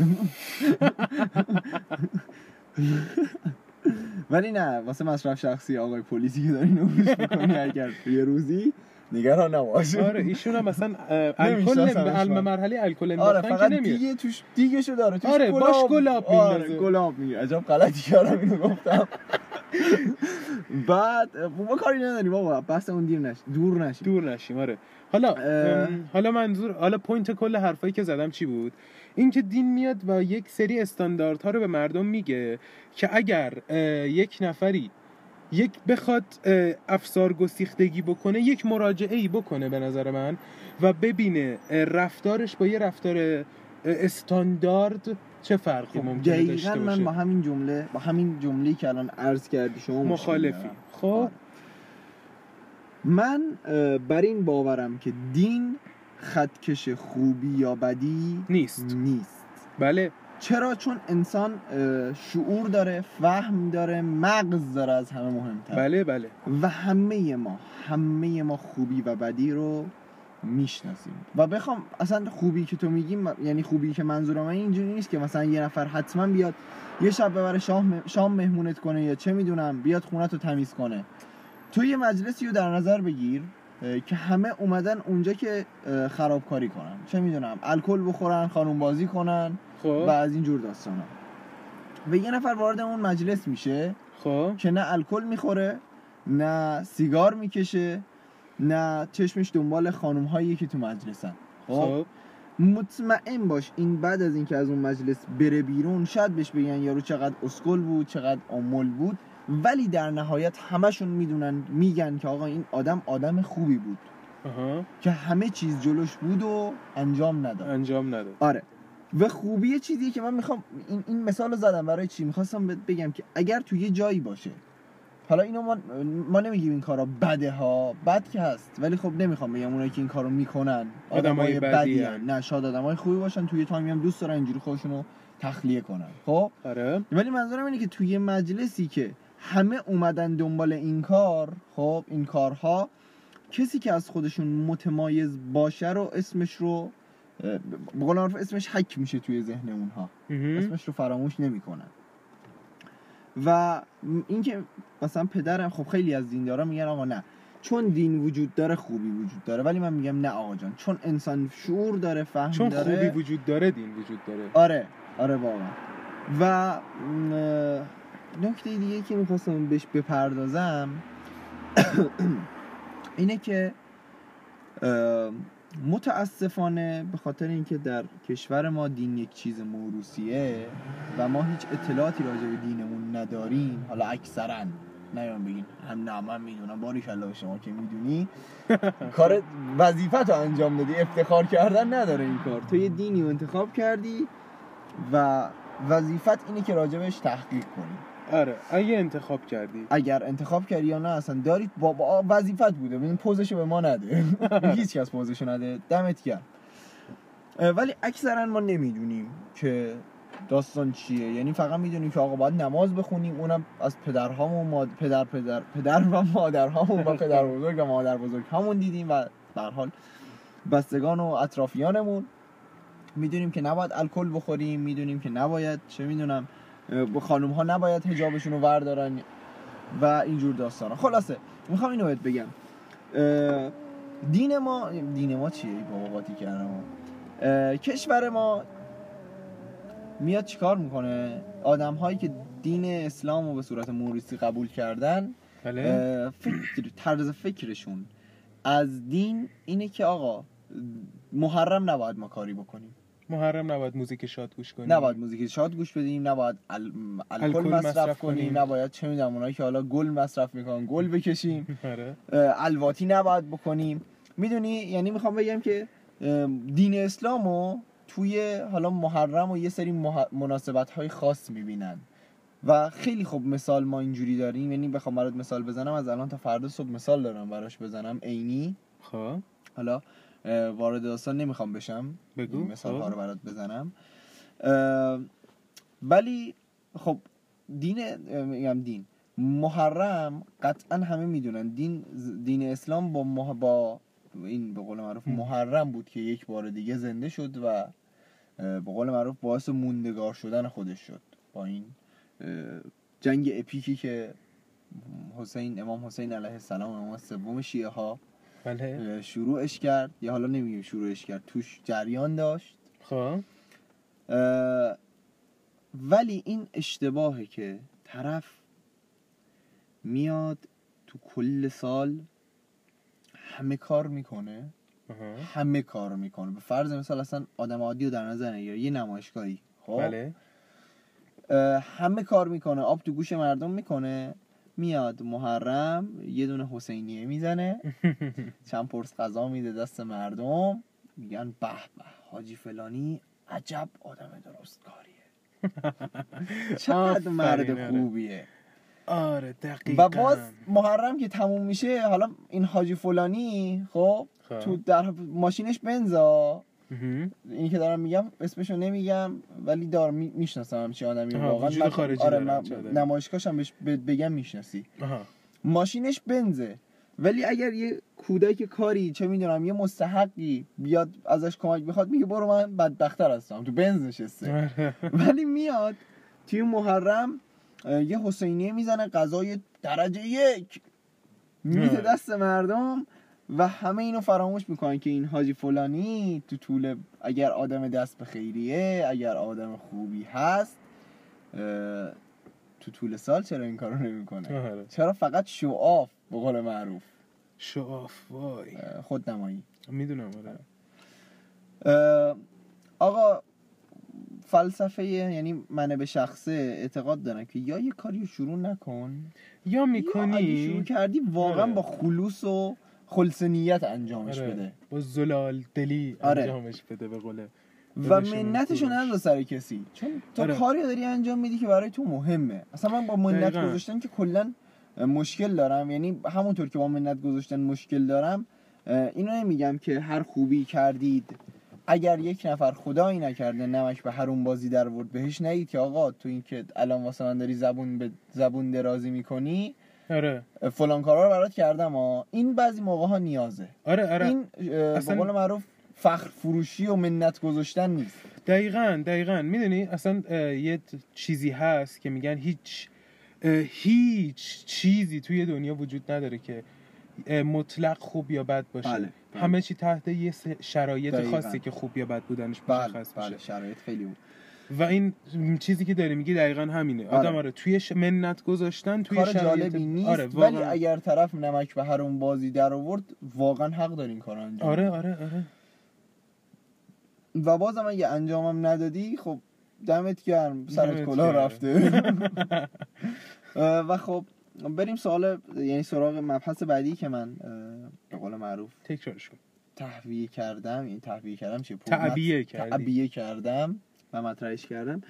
ولی نه واسه مصرف شخصی آقای پلیسی که داری اینو گوش می‌کنی اگر یه روزی نگران نباش آره ایشون هم مثلا الکل علم. مرحله الکل آره انداختن فقط که نمیاد. دیگه توش دیگهشو داره. توش آره، باش گلاب آره میندازه. گلاب میگه. عجب غلطی کردم اینو گفتم. بعد ما کاری نداریم بابا اون دیر نش دور نشیم. دور نشیم آره. حالا حالا منظور حالا point کل حرفایی که زدم چی بود؟ اینکه دین میاد و یک سری استانداردها رو به مردم میگه که اگر یک نفری یک بخواد افسار گسیختگی بکنه یک مراجعه ای بکنه به نظر من و ببینه رفتارش با یه رفتار استاندارد چه فرقی خب ممکنه دقیقا داشته من باشه؟ با همین جمله با همین جمله که الان عرض کردی شما مخالفی. خب؟ آره. من بر این باورم که دین خطکش خوبی یا بدی نیست. نیست. بله. چرا؟ چون انسان شعور داره فهم داره مغز داره از همه مهمتر. بله بله. و همه ما همه ما خوبی و بدی رو می‌شناسیم. و بخوام اصلا خوبی که تو میگی م- یعنی خوبی که منظورم اینجوری نیست که مثلا یه نفر حتما بیاد یه شب ببره شام شام مهمونت کنه یا چه می‌دونم بیاد خونت رو تمیز کنه. تو یه مجلسی رو در نظر بگیر که همه اومدن اونجا که خرابکاری کنن. چه می‌دونم الکل بخورن خانوم بازی کنن خب. و از این جور داستانا و یه نفر وارد اون مجلس میشه خب. که نه الکل می‌خوره نه سیگار می‌کشه نه چشمش دنبال خانم هایی که تو مجلسن. خب؟ خب. مطمئن باش این بعد از اینکه از اون مجلس بره بیرون شاید بهش بگن یارو چقدر اسکل بود چقدر آمل بود ولی در نهایت همشون می‌دونن میگن که آقا این آدم آدم خوبی بود. آها. که همه چیز جلوش بود و انجام نداد. انجام نداد. آره. و خوبی چیزیه که من می‌خوام این, این مثال رو زدم. برای چی؟ می‌خواستم بگم که اگر تو یه جایی باشه حالا اینو ما, ما نمیگیم این کارا بده ها. بد که هست. ولی خب نمی‌خوام بگم اونایی که این کارو می‌کنن آدمای بدی هن. نه شاید آدمای خوبی باشن. توی تایمی هم دوست دارن اینجوری خودشونو تخلیه کنن. خب؟ آره. ولی منظورم اینه که توی مجلسی که همه اومدن دنبال این کار خب این کارها کسی که از خودشون متمایز باشه رو اسمش رو به قول معروف اسمش حک میشه توی ذهن اونها. اسمش رو فراموش نمی‌کنن. و اینکه مثلا پدرم خب خیلی از دیندارا میگن آقا نه. چون دین وجود داره خوبی وجود داره. ولی من میگم نه آقا جان. چون انسان شعور داره فهم چون داره. خوبی وجود داره دین وجود داره. آره. آره واقعا. و نکته دیگه که می‌خواستم بهش بپردازم اینه که متاسفانه به خاطر اینکه در کشور ما دین یک چیز موروسیه و ما هیچ اطلاعاتی راجع به دینمون نداریم حالا اکثرا. نیام بگین هم نه من می‌دونم. باری به شما که می‌دونی. کار وظیفت رو انجام دادی. افتخار کردن نداره این کار. تو یه دینی رو انتخاب کردی و وظیفت اینه که راجبش تحقیق کنی. آره. اگه انتخاب کردی. اگر انتخاب کردی یا نه اصلا دارید با, با وظیفت بوده. ببین پوزشو به ما نده. هیچ کس پوزشو نده. دمت گرم. ولی اکثرا ما نمی‌دونیم که داستان چیه. یعنی فقط می‌دونیم که آقا باید نماز بخونیم. اونم از پدرهامون ماد... پدر پدر پدر و مادرهامون و پدر بزرگ و مادر بزرگ همون دیدیم و هر حال بستگان و اطرافیانمون. می‌دونیم که نباید الکل بخوریم. می‌دونیم که نباید. چه می‌دونم. خانم ها نباید حجابشون رو وردارن و اینجور داستان خلاصه می‌خوام اینو بهت بگم. دین ما دین ما چیه؟ بابا قاطی کردم. کشور ما میاد چیکار می‌کنه؟ آدم هایی که دین اسلام رو به صورت موروثی قبول کردن بله. فکر طرز فکرشون از دین اینه که آقا محرم نباید ما کاری بکنیم. محرم نباید موزیک شاد گوش کنی. نباید موزیک شاد گوش بدیم نباید ال... الکل مصرف, مصرف کنیم کنیم. نباید چه می‌دونم اونایی که حالا گل مصرف می‌کنن گل بکشیم. آره. الواتی نباید بکنیم. می‌دونی یعنی می‌خوام بگم که دین اسلامو توی حالا محرم و یه سری مناسبت های خاص می‌بینن. و خیلی خوب مثال ما اینجوری داریم یعنی بخوام برات مثال بزنم از الان تا فردا صبح مثال دارم براش بزنم عینی. خب. حالا وارد داستان نمی‌خوام بشم بگو. مثال ها. رو برات بزنم ولی خب دین میگم دین محرم قطعا همه می‌دونن دین دین اسلام با مح... با این به قول معروف. محرم بود که یک بار دیگه زنده شد و به قول معروف باعث موندگار شدن خودش شد با این جنگ اپیکی که حسین امام حسین علیه السلام امام سوم شیعه ها بله. شروعش کرد. یا حالا نمیگیم شروعش کرد توش جریان داشت. خب. ولی این اشتباهه که طرف میاد تو کل سال همه کار می‌کنه. همه کار می‌کنه. به فرض مثال اصلا آدم عادی رو در نظر نگیر یه نمایشگاهی. خب. بله. همه کار می‌کنه. آب تو گوش مردم می‌کنه. میاد محرم یه دونه حسینیه می‌زنه چند پرس غذا میده دست مردم میگن به به حاجی فلانی عجب آدم درست کاریه چقدر مرد آره. خوبیه آره دقیقا و باز محرم که تموم میشه حالا این حاجی فلانی خب خب. تو در ماشینش بنزا. اینی که دارم میگم اسمشو نمیگم ولی دار می‌شناسم همچین آدمی واقعا. من- خارجی آره من-. نمایشگاهش هم بهش بگم می‌شناسی. ماشینش بنزه. ولی اگر یه کودک کاری چه می‌دونم یه مستحقی بیاد ازش کمک بخواد میگه برو من بدبختر هستم. تو بنز نشسته. ولی میاد توی محرم یه حسینیه می‌زنه غذای درجه یک. میده. دست مردم. و همه اینو فراموش می‌کنن که این حاجی فلانی تو طول اگر آدم دست به خیریه اگر آدم خوبی هست تو طول سال چرا این کارو نمی‌کنه؟ آره. چرا فقط شو آف به قول معروف؟ شاف وای. اه، خودنمایی. می‌دونم آره. آقا فلسفه یعنی من به شخصه اعتقاد دارم که یا یه کاری رو شروع نکن یا یا اگه شروع می‌کنی کردی واقعا آره. با خلوص و خلص نیت انجامش آره. بده با زلال دلی آره. انجامش بده به قوله و منتشو. نذار سر کسی چون تو آره. کاری داری انجام میدی که برای تو مهمه اصلا من با منت. گذاشتن که کلا مشکل دارم یعنی همونطور که با منت گذاشتن مشکل دارم اینو نمیگم که هر خوبی کردید اگر یک نفر خدایی نکرده نمک به هرون بازی در ورد بهش نگید که آقا تو این که الان واسه من داری زبون به زبون درازی می‌کنی آره. فلان کارا رو برات کردم ها این بعضی موقع ها نیازه. آره آره. این به اصلا- قول معروف فخر فروشی و منت گذاشتن نیست. دقیقا دقیقا. می‌دونی؟ اصلا یه چیزی هست که میگن هیچ هیچ چیزی توی دنیا وجود نداره که مطلق خوب یا بد باشه. بله، بله. همه چی تحت یه شرایط دقیقاً. خاصی که خوب یا بد بودنش بله مشخص بله میشه. شرایط خیلی بود و این چیزی که داری میگی دقیقا همینه. آره. آدم آره توی ش... منت گذاشتن توی کار شرایط جالبی نیست آره ولی واقعا. اگر طرف نمک به هرون بازی در آورد واقعا حق داره این کار انجام آره. آره آره. و بازم اگه انجامم ندادی خب دمت گرم سرت گرم. رفته. و خب بریم سوال یعنی سراغ مبحث بعدی که من به قول معروف تکرارش کن تهویه کردم. این تهویه کردم چیه؟ پر- تعبیه کردی. تعبیه کردم. و مطرحش کردم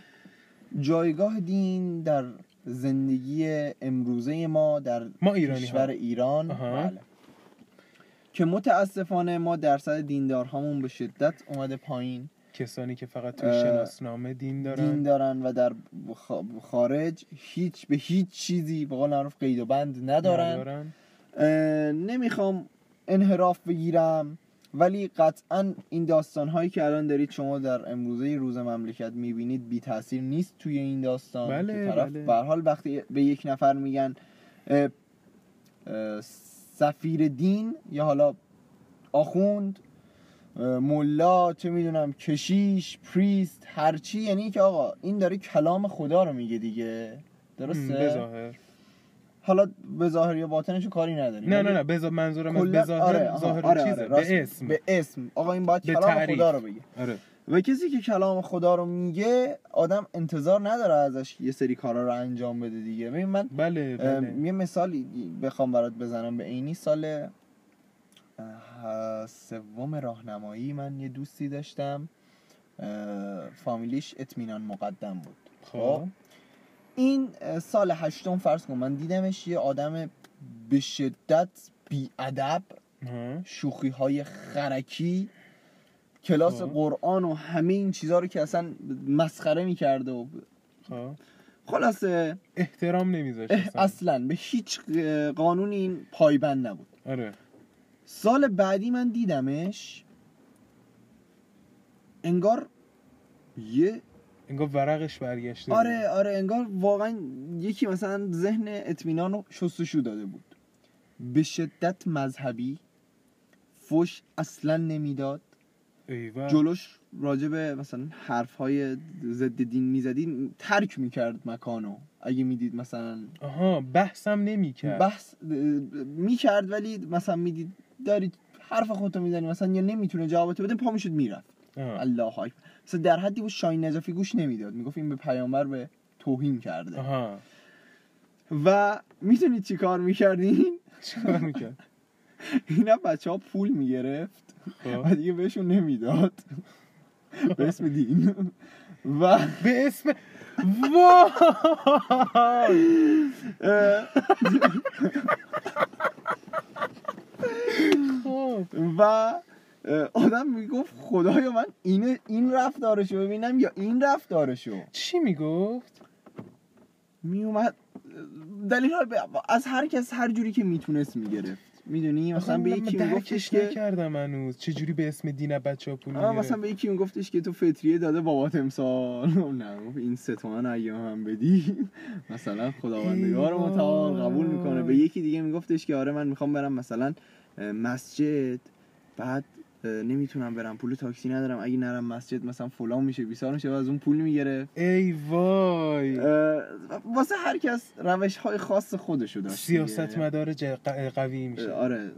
جایگاه دین در زندگی امروزه ما در ما ایرانی کشور ها ایران. بله. که متاسفانه ما درصد دیندارهامون به شدت اومده پایین کسانی که فقط توی شناسنامه دین دارن دین دارن و در خارج هیچ به هیچ چیزی به قول معروف قید و بند ندارن ندارن. نمی‌خوام انحراف بگیرم ولی قطعا این داستان هایی که الان دارید شما در امروزه روز مملکت می‌بینید بی تاثیر نیست توی این داستان. بله، که طرف بله. حال وقتی به یک نفر میگن اه، اه، سفیر دین یا حالا آخوند ملا چه می‌دونم کشیش پریست هرچی یعنی که آقا این داره کلام خدا رو میگه دیگه. درسته؟ حالا به ظاهر یا باطنشو کاری نداریم. نه نه نه بذار منظورم از کلا- بظاهر آره، ظاهر آره، چیزه آره، به. اسم. به اسم. آقا این باید به کلام تعریف. خدا رو بگه. آره. و کسی که کلام خدا رو میگه آدم انتظار نداره ازش یه سری کارا رو انجام بده دیگه. ببین من بله بله. یه مثالی بخوام برات بزنم. به عینی سال سوم راهنمایی من یه دوستی داشتم. فامیلیش اطمینان مقدم بود. خب؟ این سال هشتم فرض کن من دیدمش یه آدم به شدت بیادب. شوخی های خرکی کلاس خب. قرآن و همه این چیزها رو که اصلا مسخره می‌کرده و خب خلاصه احترام نمیذاشت اصلا. اصلا به هیچ اه، قانون این پایبند نبود آره سال بعدی من دیدمش انگار یه انگار ورقش برگشته آره آره انگار واقعا یکی مثلا ذهن اطمینان رو شستشو داده بود. به شدت مذهبی فش اصلا نمی‌داد. جلوش راجع به مثلا حرف های ضد دین می‌زدی ترک می‌کرد مکانو. اگه می‌دید مثلا آها بحثم نمی‌کرد. بحث می‌کرد ولی مثلا می‌دید دارید حرف خودتو می‌زنی مثلا یا نمی‌تونه جوابتو بده پا می‌شد می‌رفت. الله اکبر. مثلا در حدی بود شاین نجفی گوش نمی‌داد. می‌گفت این به پیامبر به توهین کرده. آها. و می‌تونید چی کار می‌کردین؟ چیکار می‌کرد؟ اینا بچه ها پول می‌گرفت خب. و دیگه بهشون نمی‌داد. به اسم دین. و به اسم خب. و آدم می‌گفت خدایا من این این رفتارشو ببینم یا این رفتارشو؟ چی می‌گفت؟ میومد دلیل ها ب- از هر کس هر جوری که می‌تونست می‌گرفت. می‌دونی؟ مثلا به یکی میگفتش که نکردم هنوز. چجوری به اسم دین بچه ها پول می‌گیره مثلا به یکی میگفتش که تو فطریه داده بابات امسال. نه این سه تومن ایام هم بدی مثلا خداوندگار. متعال قبول می‌کنه. به یکی دیگه میگفتش که آره من می‌خوام برم مثلا مسجد. بعد نمی‌تونم برم پول تاکسی ندارم اگه نرم مسجد مثلا فلان میشه بیسار میشه و از اون پول می‌گرفت ای وای. واسه هر کس روش های خاص خودشو داشت دیگه. سیاست مدار قوی میشه. آره.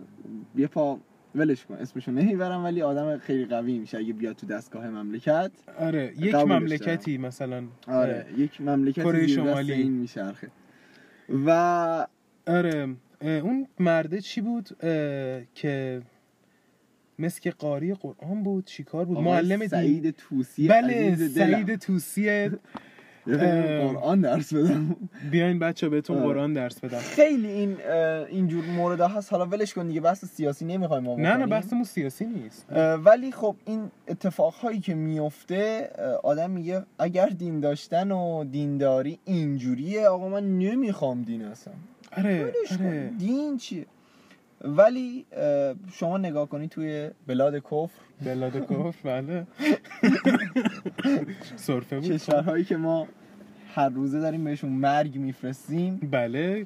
یه پا ولش کن اسمشو نمی‌برم ولی آدم خیلی قوی میشه اگه بیاد تو دستگاه مملکت. آره یک قبولش مملکتی مثلا. آره یک مملکت کره زیر دست شمالی. این میچرخه. و آره اون مرده چی بود؟ که مثل که قاری قرآن بود چیکار بود معلم دین سعید توسی بله. سعید توسیه اه. قرآن درس بدم بیاین بچه بهتون آره. قرآن درس بدم خیلی این اینجور مورد هست حالا ولش کن دیگه بحث سیاسی نمی‌خوایم ما نه نه. بحثمون سیاسی نیست ولی خب این اتفاقهایی که میفته آدم میگه اگر دین داشتن و دینداری اینجوریه آقا من نمی‌خوام دین اصلا آره. آره دین چیه ولی شما نگاه کنی توی بلاد کفر. بلاد کفر بله. سرفه بود. کشورهایی که ما هر روزه داریم بهشون مرگ میفرستیم. بله.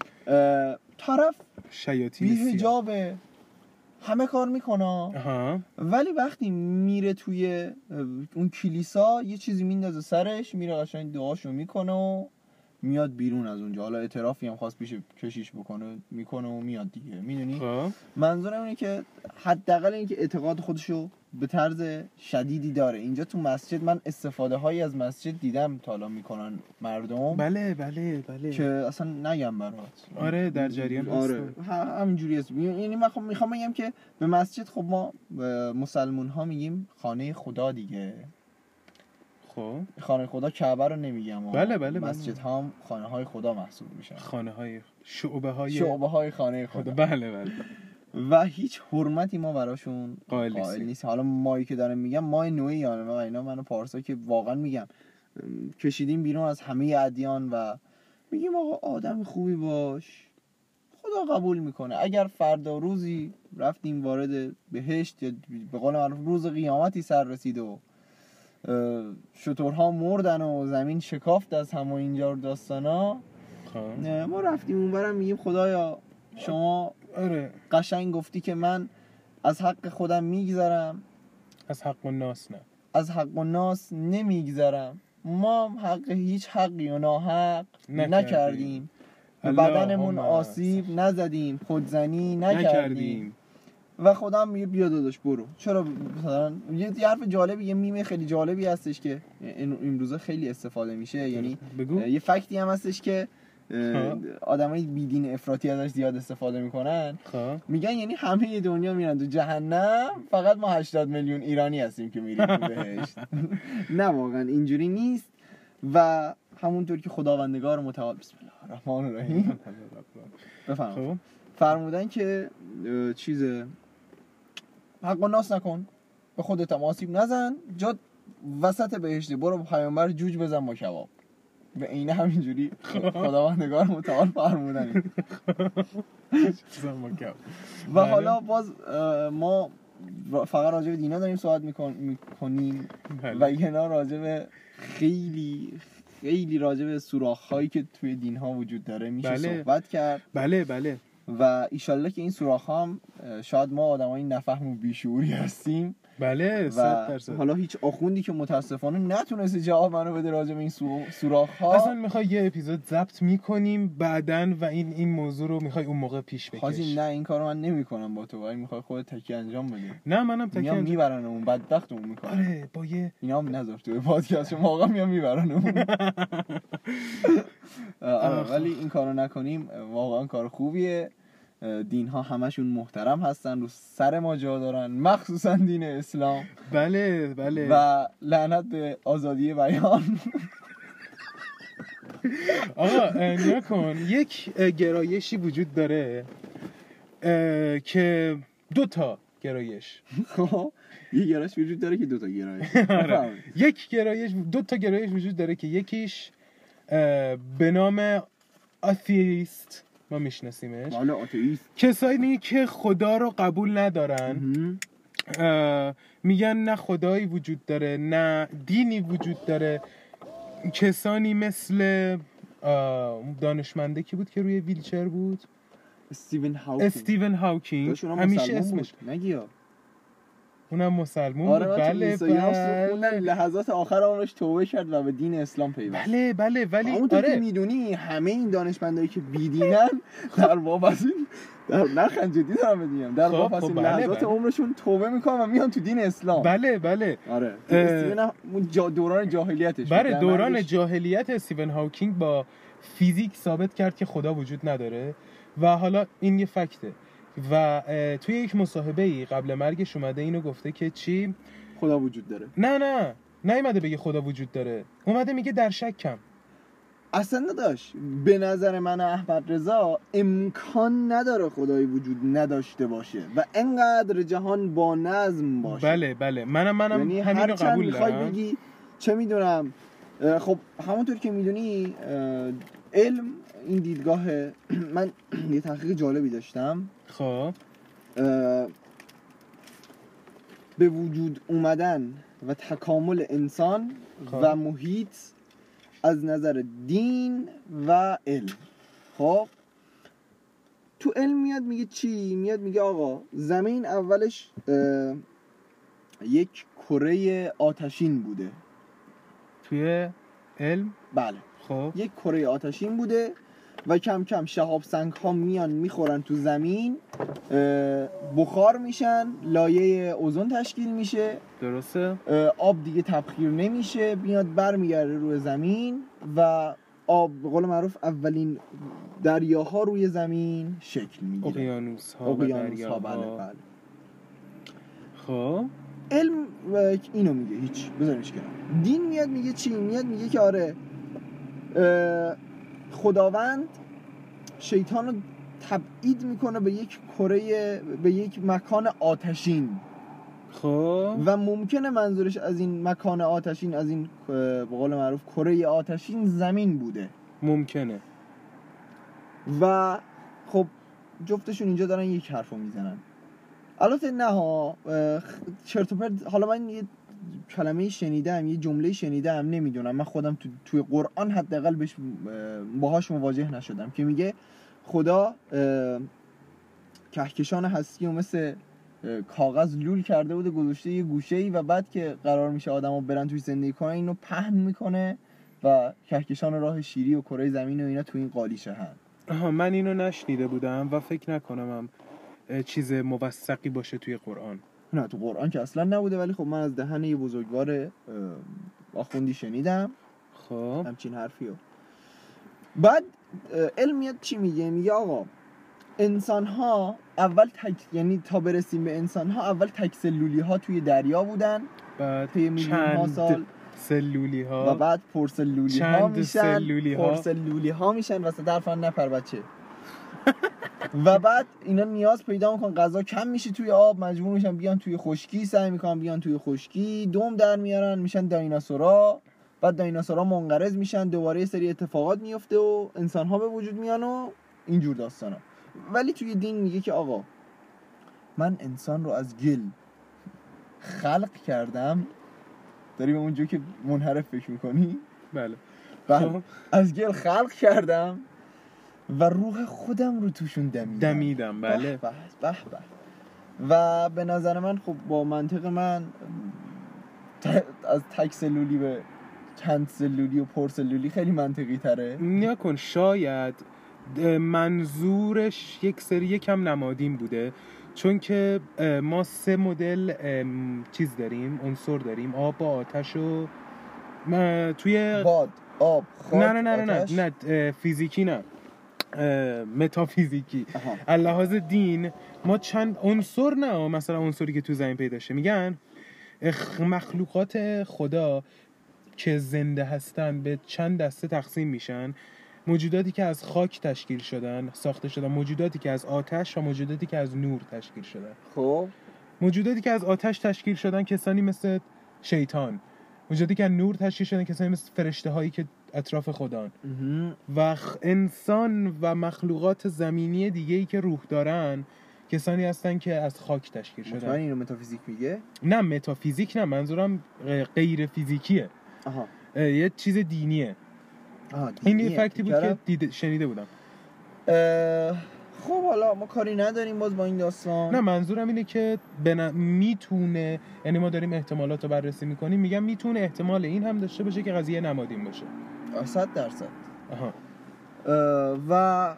طرف شیاطین بی. هجابه همه کار می‌کنه. ولی وقتی میره توی اون کلیسا یه چیزی میندازه سرش میره قشنگ دعاشو می‌کنه و میاد بیرون از اونجا. حالا اعترافی هم خواست پیش کشیش بکنه می‌کنه و میاد دیگه. می‌دونی؟ خب. منظورم اینه که حداقل اینکه اعتقاد خودشو به طرز شدیدی داره. اینجا تو مسجد من استفاده هایی از مسجد دیدم تا حالا می‌کنن مردم. بله بله بله. که اصلا نگم برات. آره در جریان آره. همینجوری هست. یعنی من خب می‌خوام بگم که به مسجد خب ما مسلمون ها میگیم خانه خدا دیگه. خب؟ خانه خدا کعبه رو نمیگم و بله، بله، بله. مسجد ها هم خانه های خدا محسوب میشن. خانه های شعبه های شعبه های خانه خدا. بله بله. و هیچ حرمتی ما براشون قائل قائل. نیست حالا مایی که دارم میگم مای نوعی یعنی اینا منو پارسا که واقعا میگم. کشیدیم بیرون از همه ادیان و میگیم آقا آدم خوبی باش. خدا قبول می‌کنه. اگر فردا روزی رفتیم وارد بهشت یا به قول معروف روز قیامتی سر رسید و شترها مردن و زمین شکافت از همه اینجا داستانا. خب. نه، ما رفتیم اونورم میگیم خدایا شما آره. قشنگ گفتی که من از حق خودم میگذرم. از حق و ناس نه. از حق و ناس نمیگذرم. ما هم حق هیچ حقی و ناحق نکردیم. نکردیم. به بدنمون آسیب نزدیم خودزنی نکردیم. نکردیم. و خدا هم میگه بیا داداش برو. چرا مثلا یه حرف جالبی یه میمه خیلی جالبی هستش که این امروزه خیلی استفاده میشه. یعنی بگو. یه فکتی هم هستش که ها. آدمای بیدین افراطی ازش زیاد استفاده می‌کنن. خب. میگن یعنی همه دنیا میرن تو جهنم فقط ما 80 میلیون ایرانی هستیم که میریم بهشت. نه واقعا اینجوری نیست. و همونطور که خداوندگار متعال بسم الله الرحمن الرحیم. بفهم خب. فرمودن که چیز حق و ناس نکن به خودت هم آسیب نزن جا وسط بهشتی برو پیامبر جوج بزن با کباب به عین همینجوری خداوندگار متعال فرمودن. و بله. حالا باز ما فقط راجع به دینا داریم صحبت میکن- می‌کنیم بله. و اینا راجع به خیلی خیلی راجع به سوراخ هایی که توی دین ها وجود داره میشه بله. صحبت کرد بله بله و ایشالله که این سوراخ هم شاید ما آدمای نفهم و بیشعوری هستیم. بله و درصد. حالا هیچ آخوندی که متاسفانه نتونسته جواب منو بده راجع به این سوراخ ها اصلا می‌خوای یه اپیزود ضبط می‌کنیم بعدن و این این موضوع رو می‌خوای اون موقع پیش حاجی بکش نه این کارو من نمی‌کنم با تو. ولی می‌خوای خودت تکی انجام بدی. نه منم تکی انجام- می‌برن اون بدبخت اون می‌کنه آره با یه اینا هم نذار توی پادکست آقا میام می‌برن اون. آره خب. ولی این کارو نکنیم. واقعا کار خوبیه. دین ها همشون محترم هستن رو سر ما جا دارن مخصوصا دین اسلام. بله بله. و لعنت به آزادی بیان. آقا نیا کن یک گرایشی وجود داره که دو تا گرایش. خب یه گرایش وجود داره که دوتا گرایش. آره. یک گرایش دو تا گرایش وجود داره که یکیش به نام آتیست. ما میشناسیمش. آتئیست. کسانی که خدا رو قبول ندارن. میگن نه خدایی وجود داره نه دینی وجود داره. کسانی مثل دانشمنده کی بود که روی ویلچر بود؟ استیون هاوکینگ. استیون هاوکینگ. همیشه اسمش بود. اونم مسلمون آره بود تو بله بله. لحظات آخر عمرش توبه کرد و به دین اسلام پیوست. بله بله ولی که آره. می‌دونی همه این دانشمندایی که بیدینن در واپسین در نخن جدی دارم بهت در خب، واپسین خب، بله، لحظات بله. عمرشون توبه می‌کنن و میان تو دین اسلام. بله بله. آره اون جا- دوران جاهلیتش. بله دوران جاهلیت استیون هاوکینگ با فیزیک ثابت کرد که خدا وجود نداره. و حالا این یه فکته. و توی یک مصاحبه ای قبل مرگش اومده اینو گفته که چی؟ خدا وجود داره. نه نه نیومده بگه خدا وجود داره. اومده میگه در شکم. اصلا نداشت. به نظر من احمد رضا امکان نداره خدایی وجود نداشته باشه و انقدر جهان با نظم باشه. بله بله. منم منم یعنی همین رو قبول دارم. بگی چه می‌دونم خب همونطور که می‌دونی علم این دیدگاه من یه تحقیق جالبی داشتم. خب. به وجود اومدن و تکامل انسان خب. و محیط از نظر دین و علم. خب. تو علم میاد میگه چی؟ میاد میگه آقا زمین اولش یک کره آتشین بوده. توی علم؟ بله. خب. یک کره آتشین بوده. و کم کم شهاب سنگ ها میان می‌خورن تو زمین بخار میشن لایه اوزون تشکیل میشه. درسته. آب دیگه تبخیر نمیشه بیاد برمیگرده روی زمین و آب به قول معروف اولین دریاها روی زمین شکل می‌گیره. اقیانوس ها اقیانوس ها بله بله. خب. علم اینو میگه هیچ بذاریمش کنار. دین میاد میگه چی؟ میاد میگه که آره خداوند شیطان رو تبعید می‌کنه به یک کره به یک مکان آتشین. خب. و ممکنه منظورش از این مکان آتشین از این به قول معروف کره آتشین زمین بوده. ممکنه. و خب جفتشون اینجا دارن یک حرفو می‌زنن. البته نه ها چرت حالا من یه کلمه شنیدم یه جمله شنیدم نمی‌دونم. من خودم تو توی قرآن حداقل بهش اه، باهاش مواجه نشدم که میگه خدا کهکشان هستی و مثل کاغذ لول کرده بوده گذاشته یه گوشه ای و بعد که قرار میشه آدما برن توی زندگی کنن اینو پهن می‌کنه و کهکشان راه شیری و کره زمین و اینا تو این قالیچه هن آها من اینو نشنیده بودم و فکر نکنم هم چیز موثقی باشه توی قرآن. نه تو قرآن که اصلا نبوده ولی خب من از دهن یه بزرگوار آخوندی شنیدم. خب. همچین حرفی رو بعد اه، علم میاد چی میگه؟ میگه آقا انسان ها اول تک یعنی تا برسیم به انسان ها اول تک سلولی ها توی دریا بودن. بعد طی میلیون ها سال. سلولی و ها بعد پرسلولی ها میشن. سلولی ها؟ پرسلولی ها میشن وسط حرفان نپر بچه. و بعد اینا نیاز پیدا می‌کنن غذا کم میشه توی آب مجبور میشن بیان توی خشکی سعی می‌کنن بیان توی خشکی. دوم در میارن میشن دایناسورا. بعد دایناسورا منقرض میشن دوباره سری اتفاقات میفته و انسان ها به وجود میان و اینجور داستانا. ولی توی دین میگه که آقا من انسان رو از گل خلق کردم. داری به اونجا که منحرف فکر می‌کنی؟ بله. بله. از گل خلق کردم. و روح خودم رو توشون دمیدم. دمیدم بله. به به. و به نظر من خب با منطق من ت- از تک سلولی به چند سلولی و پر سلولی خیلی منطقی تره. نیا کن شاید منظورش یک سری یکم نمادین بوده. چون که ما سه مدل چیز داریم عنصر داریم آب با آتش و توی باد آب نه نه نه نه. نه, نه فیزیکی نه. متافیزیکی. لحاظ دین ما چند عنصر نه مثلا عنصری که تو زمین پیدا شه. میگن مخلوقات خدا که زنده هستن به چند دسته تقسیم میشن. موجوداتی که از خاک تشکیل شدن ساخته شدن. موجوداتی که از آتش و موجوداتی که از نور تشکیل شدن. خب. موجوداتی که از آتش تشکیل شدن کسانی مثل شیطان. موجوداتی که از نور تشکیل شدن کسانی مثل فرشته هایی که اطراف مهم. و انسان و مخلوقات زمینی دیگه ای که روح دارن کسانی هستن که از خاک تشکیل مطمئن شدن اینو متافیزیک میگه؟ نه متافیزیک نه منظورم غیر فیزیکیه. آها. اه، یه چیز دینیه. آها این یه دینیه. فکتی بود. که دیده شنیده بودم. اه، خب حالا ما کاری نداریم باز با این داستان. نه منظورم اینه که بنا... می‌تونه یعنی ما داریم احتمالات رو بررسی می‌کنیم میگم می‌تونه احتمال این هم داشته باشه که قضیه نمادین باشه. آه، صد درصد. آها. اه، و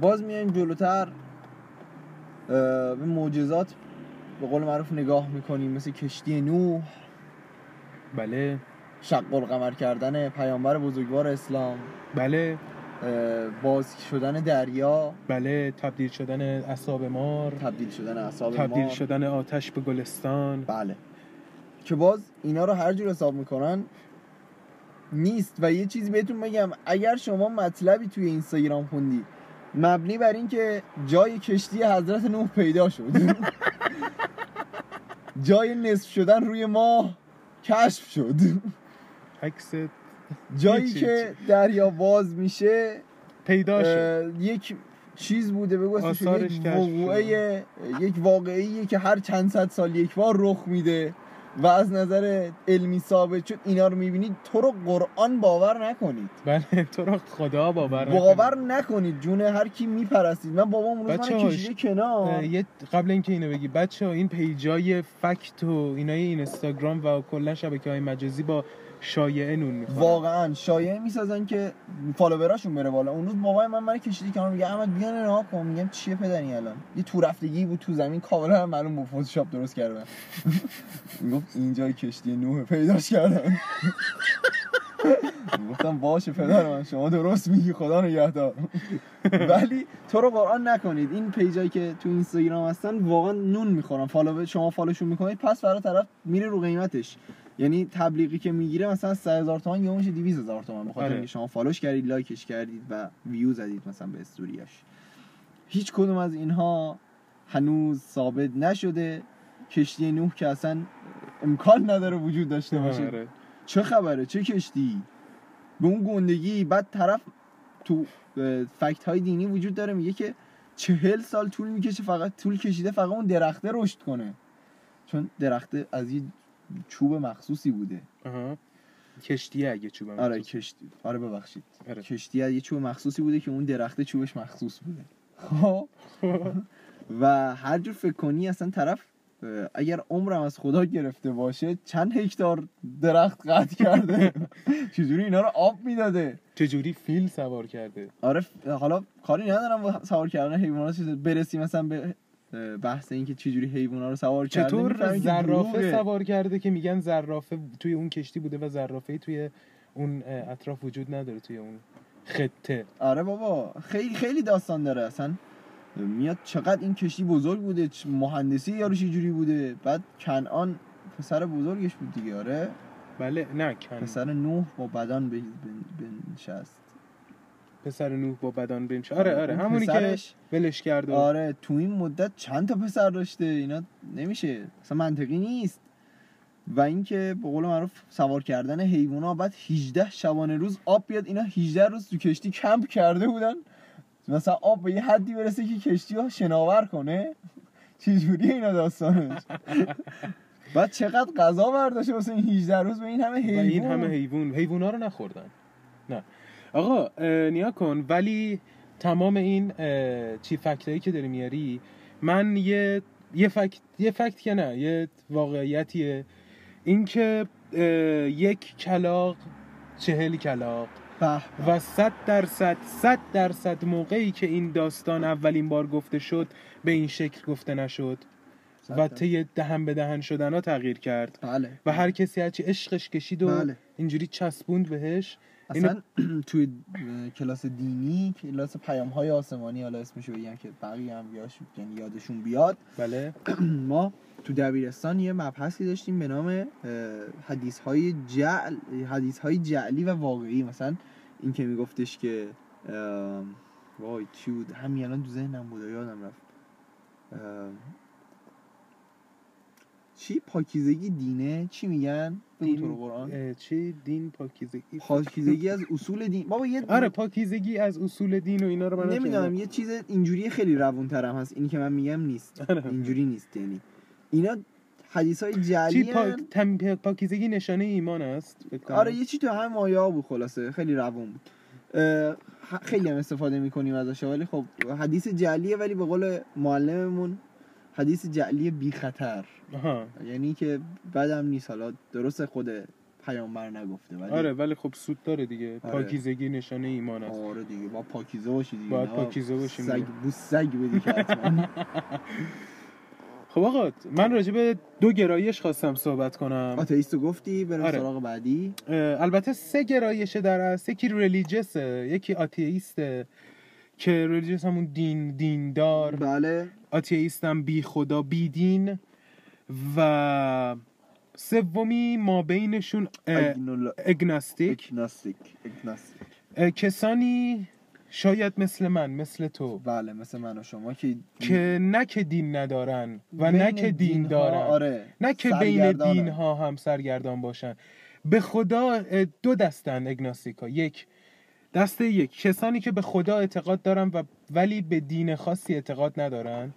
باز میایم جلوتر. به معجزات به قول معروف نگاه می‌کنیم مثل کشتی نوح. بله. شق القمر کردن پیامبر بزرگوار اسلام. بله. باز شدن دریا. بله تبدیل شدن اصاب مار. تبدیل شدن اعصاب تبدیل شدن آتش به گلستان. بله. که باز اینا رو هر جور حساب می‌کنن نیست و یه چیزی بهتون بگم. اگر شما مطلبی توی اینستاگرام خوندی مبنی بر اینکه جای کشتی حضرت نوح پیدا شد. جای نصف شدن روی ماه کشف شد. عکس جایی که دریا باز میشه پیدا شد. یک چیز بوده بگو یک وقوعه یک واقعیه که هر چند صد سال یک بار رخ میده. و از نظر علمی ثابت شد اینا رو می‌بینید تو رو قرآن باور نکنید. بله تو رو خدا باور باور نکنی. نکنید جون هر کی میپرستید. من بابام اون روز من کشیده کنار. یه قبل اینکه اینو بگی بچه این پیجای فکت و اینای اینستاگرام و کلا شبکه های مجازی با شایعه نون می‌خورن. واقعا شایعه می‌سازن که فالووراشون بره بالا. اون روز بابای من من کشیده کنار میگه احمد بیا نگاه کن. میگم چیه پدری الان؟ یه تو رفتگی بود تو زمین. کاملا معلوم بود فتوشاپ درست کردن. می‌گفت اینجای کشتی نوح پیداش کردن. گفتم باشه پدر من شما درست میگی خدا نگهدار. ولی تو رو قرآن نکنید. این page ایی که تو اینستاگرام هستن واقعا نون می‌خورن. follow شما follow شون می‌کنید پس برای طرف میره رو قیمتش. یعنی تبلیغی که می‌گیره مثلا 3000 تومان یا میشه 200000 تومان بخاطر آره. اینکه شما follow ش کردید like ش کردید و view زدید مثلا به استوریاش. هیچ کدوم از اینها هنوز ثابت نشده. کشتی نوح که اصلا امکان نداره وجود داشته باشه. آره. چه خبره؟ چه کشتی؟ به اون گندگی بعد طرف تو فکت های دینی وجود داره. میگه که چهل سال طول می‌کشه فقط طول کشیده فقط اون درخته رشد کنه. چون درخته از یه چوب مخصوصی بوده. آها. کشتیه اگه چوبم آره کشتی. آره ببخشید. آره. کشتی یه چوب مخصوصی بوده که اون درخته چوبش مخصوص بوده. خب. و هر جور فکر کنی اصلا طرف اگر عمرم از خدا گرفته باشه چند هکتار درخت قطع کرده. چجوری اینا رو آب می‌داده؟ چجوری فیل سوار کرده؟ آره حالا کاری ندارم سوار کردن حیوانات برسی مثلا به بحث این که چجوری حیوانات رو سوار کرده چطور زرافه. سوار کرده که میگن زرافه توی اون کشتی بوده و زرافه توی اون اطراف وجود نداره توی اون خطه. آره بابا خیلی خیلی داستان داره اصلا. میاد چقدر این کشتی بزرگ بوده مهندسی یارو جوری بوده؟ بعد کنعان پسر بزرگش بود دیگه آره؟ بله نه کن پسر نوح با بدن بنشست پسر نوح با بدان بنش. آره آره اون همونی که ولش کرد آره تو این مدت چند تا پسر داشته؟ اینا نمیشه. اصلا منطقی نیست. و اینکه به قول معروف سوار کردن حیوونا بعد 18 شبانه روز آب بیاد اینا 18 روز تو کشتی کمپ کرده بودن. مثلا آب به یه حدی برسه که کشتی ها شناور کنه. چجوری اینا داستانش؟ بعد چقدر غذا برداشته واسه این 18 روز؟ به این همه حیوان این همه حیوان. ها رو نخوردن. نه. آقا نیا کن. ولی تمام این چی فکتایی که داری میاری من یه یه فکت یه فکت که نه یه واقعیتیه. اینکه یک کلاق چهل کلاق و صد درصد صد درصد موقعی که این داستان اولین بار گفته شد به این شکل گفته نشد و. طی دهن به دهن شدن ها تغییر کرد. بله. و هر کسی هرچی عشقش کشید و بله. اینجوری چسبوند بهش. اصلا توی کلاس دینی کلاس پیام های آسمانی حالا اسمشو بگم که بقیه هم یعنی یادشون بیاد. بله. ما تو دبیرستان یه مبحثی داشتیم به نام حدیث های جعل حدیث های جعلی و واقعی. مثلا این که میگفتش که وای چی بود؟ همین الان تو ذهنم بود یادم رفت. چی؟ پاکیزگی دینه؟ چی میگن؟ بگو تو قرآن. چی؟ دین پاکیزگی. پاکیزگی از اصول دین. بابا یه آره پاکیزگی از اصول دین و اینا رو من نمی‌دونم یه چیز اینجوری خیلی روون ترم هست. اینی که من میگم نیست. آره. اینجوری نیست یعنی. اینا حدیث های چی جعلی پا... تم... پاکیزگی نشانه ایمان است. آره یه چی تو هم ها بود خلاصه. خیلی روون بود. خیلی هم استفاده می‌کنیم ازش. ولی خب حدیث جعلیه ولی به قول معلممون حدیث جعلی بی خطر. آها. یعنی که بعدم نیست. حالا درست خود پیامبر نگفته ولی آره ولی خب سود داره دیگه. آره. پاکیزگی نشانه ایمان است. آره دیگه. با پاکیزه باشی دیگه باید پاکیزه باشیم سگ. بو سگ بدی که خب آقا من راجع به دو گرایش خواستم صحبت کنم. آتئیستو گفتی بریم آره. سراغ بعدی. البته سه گرایش در اصل یکی ریلیجسه یکی آتییسته که ریلیجس همون دین دیندار. بله. آتییست هم بی خدا بی دین. و سومی ما بینشون اگناستیک. اگناستیک اگناستیک. اه، کسانی شاید مثل من مثل تو. بله مثل من و شما که که نه که دین ندارن و نه که دین دارن. آره نه که بین. دین ها هم سرگردان باشن. به خدا دو دستن اگناستیکا. یک دسته یک. کسانی که به خدا اعتقاد دارن و ولی به دین خاصی اعتقاد ندارن.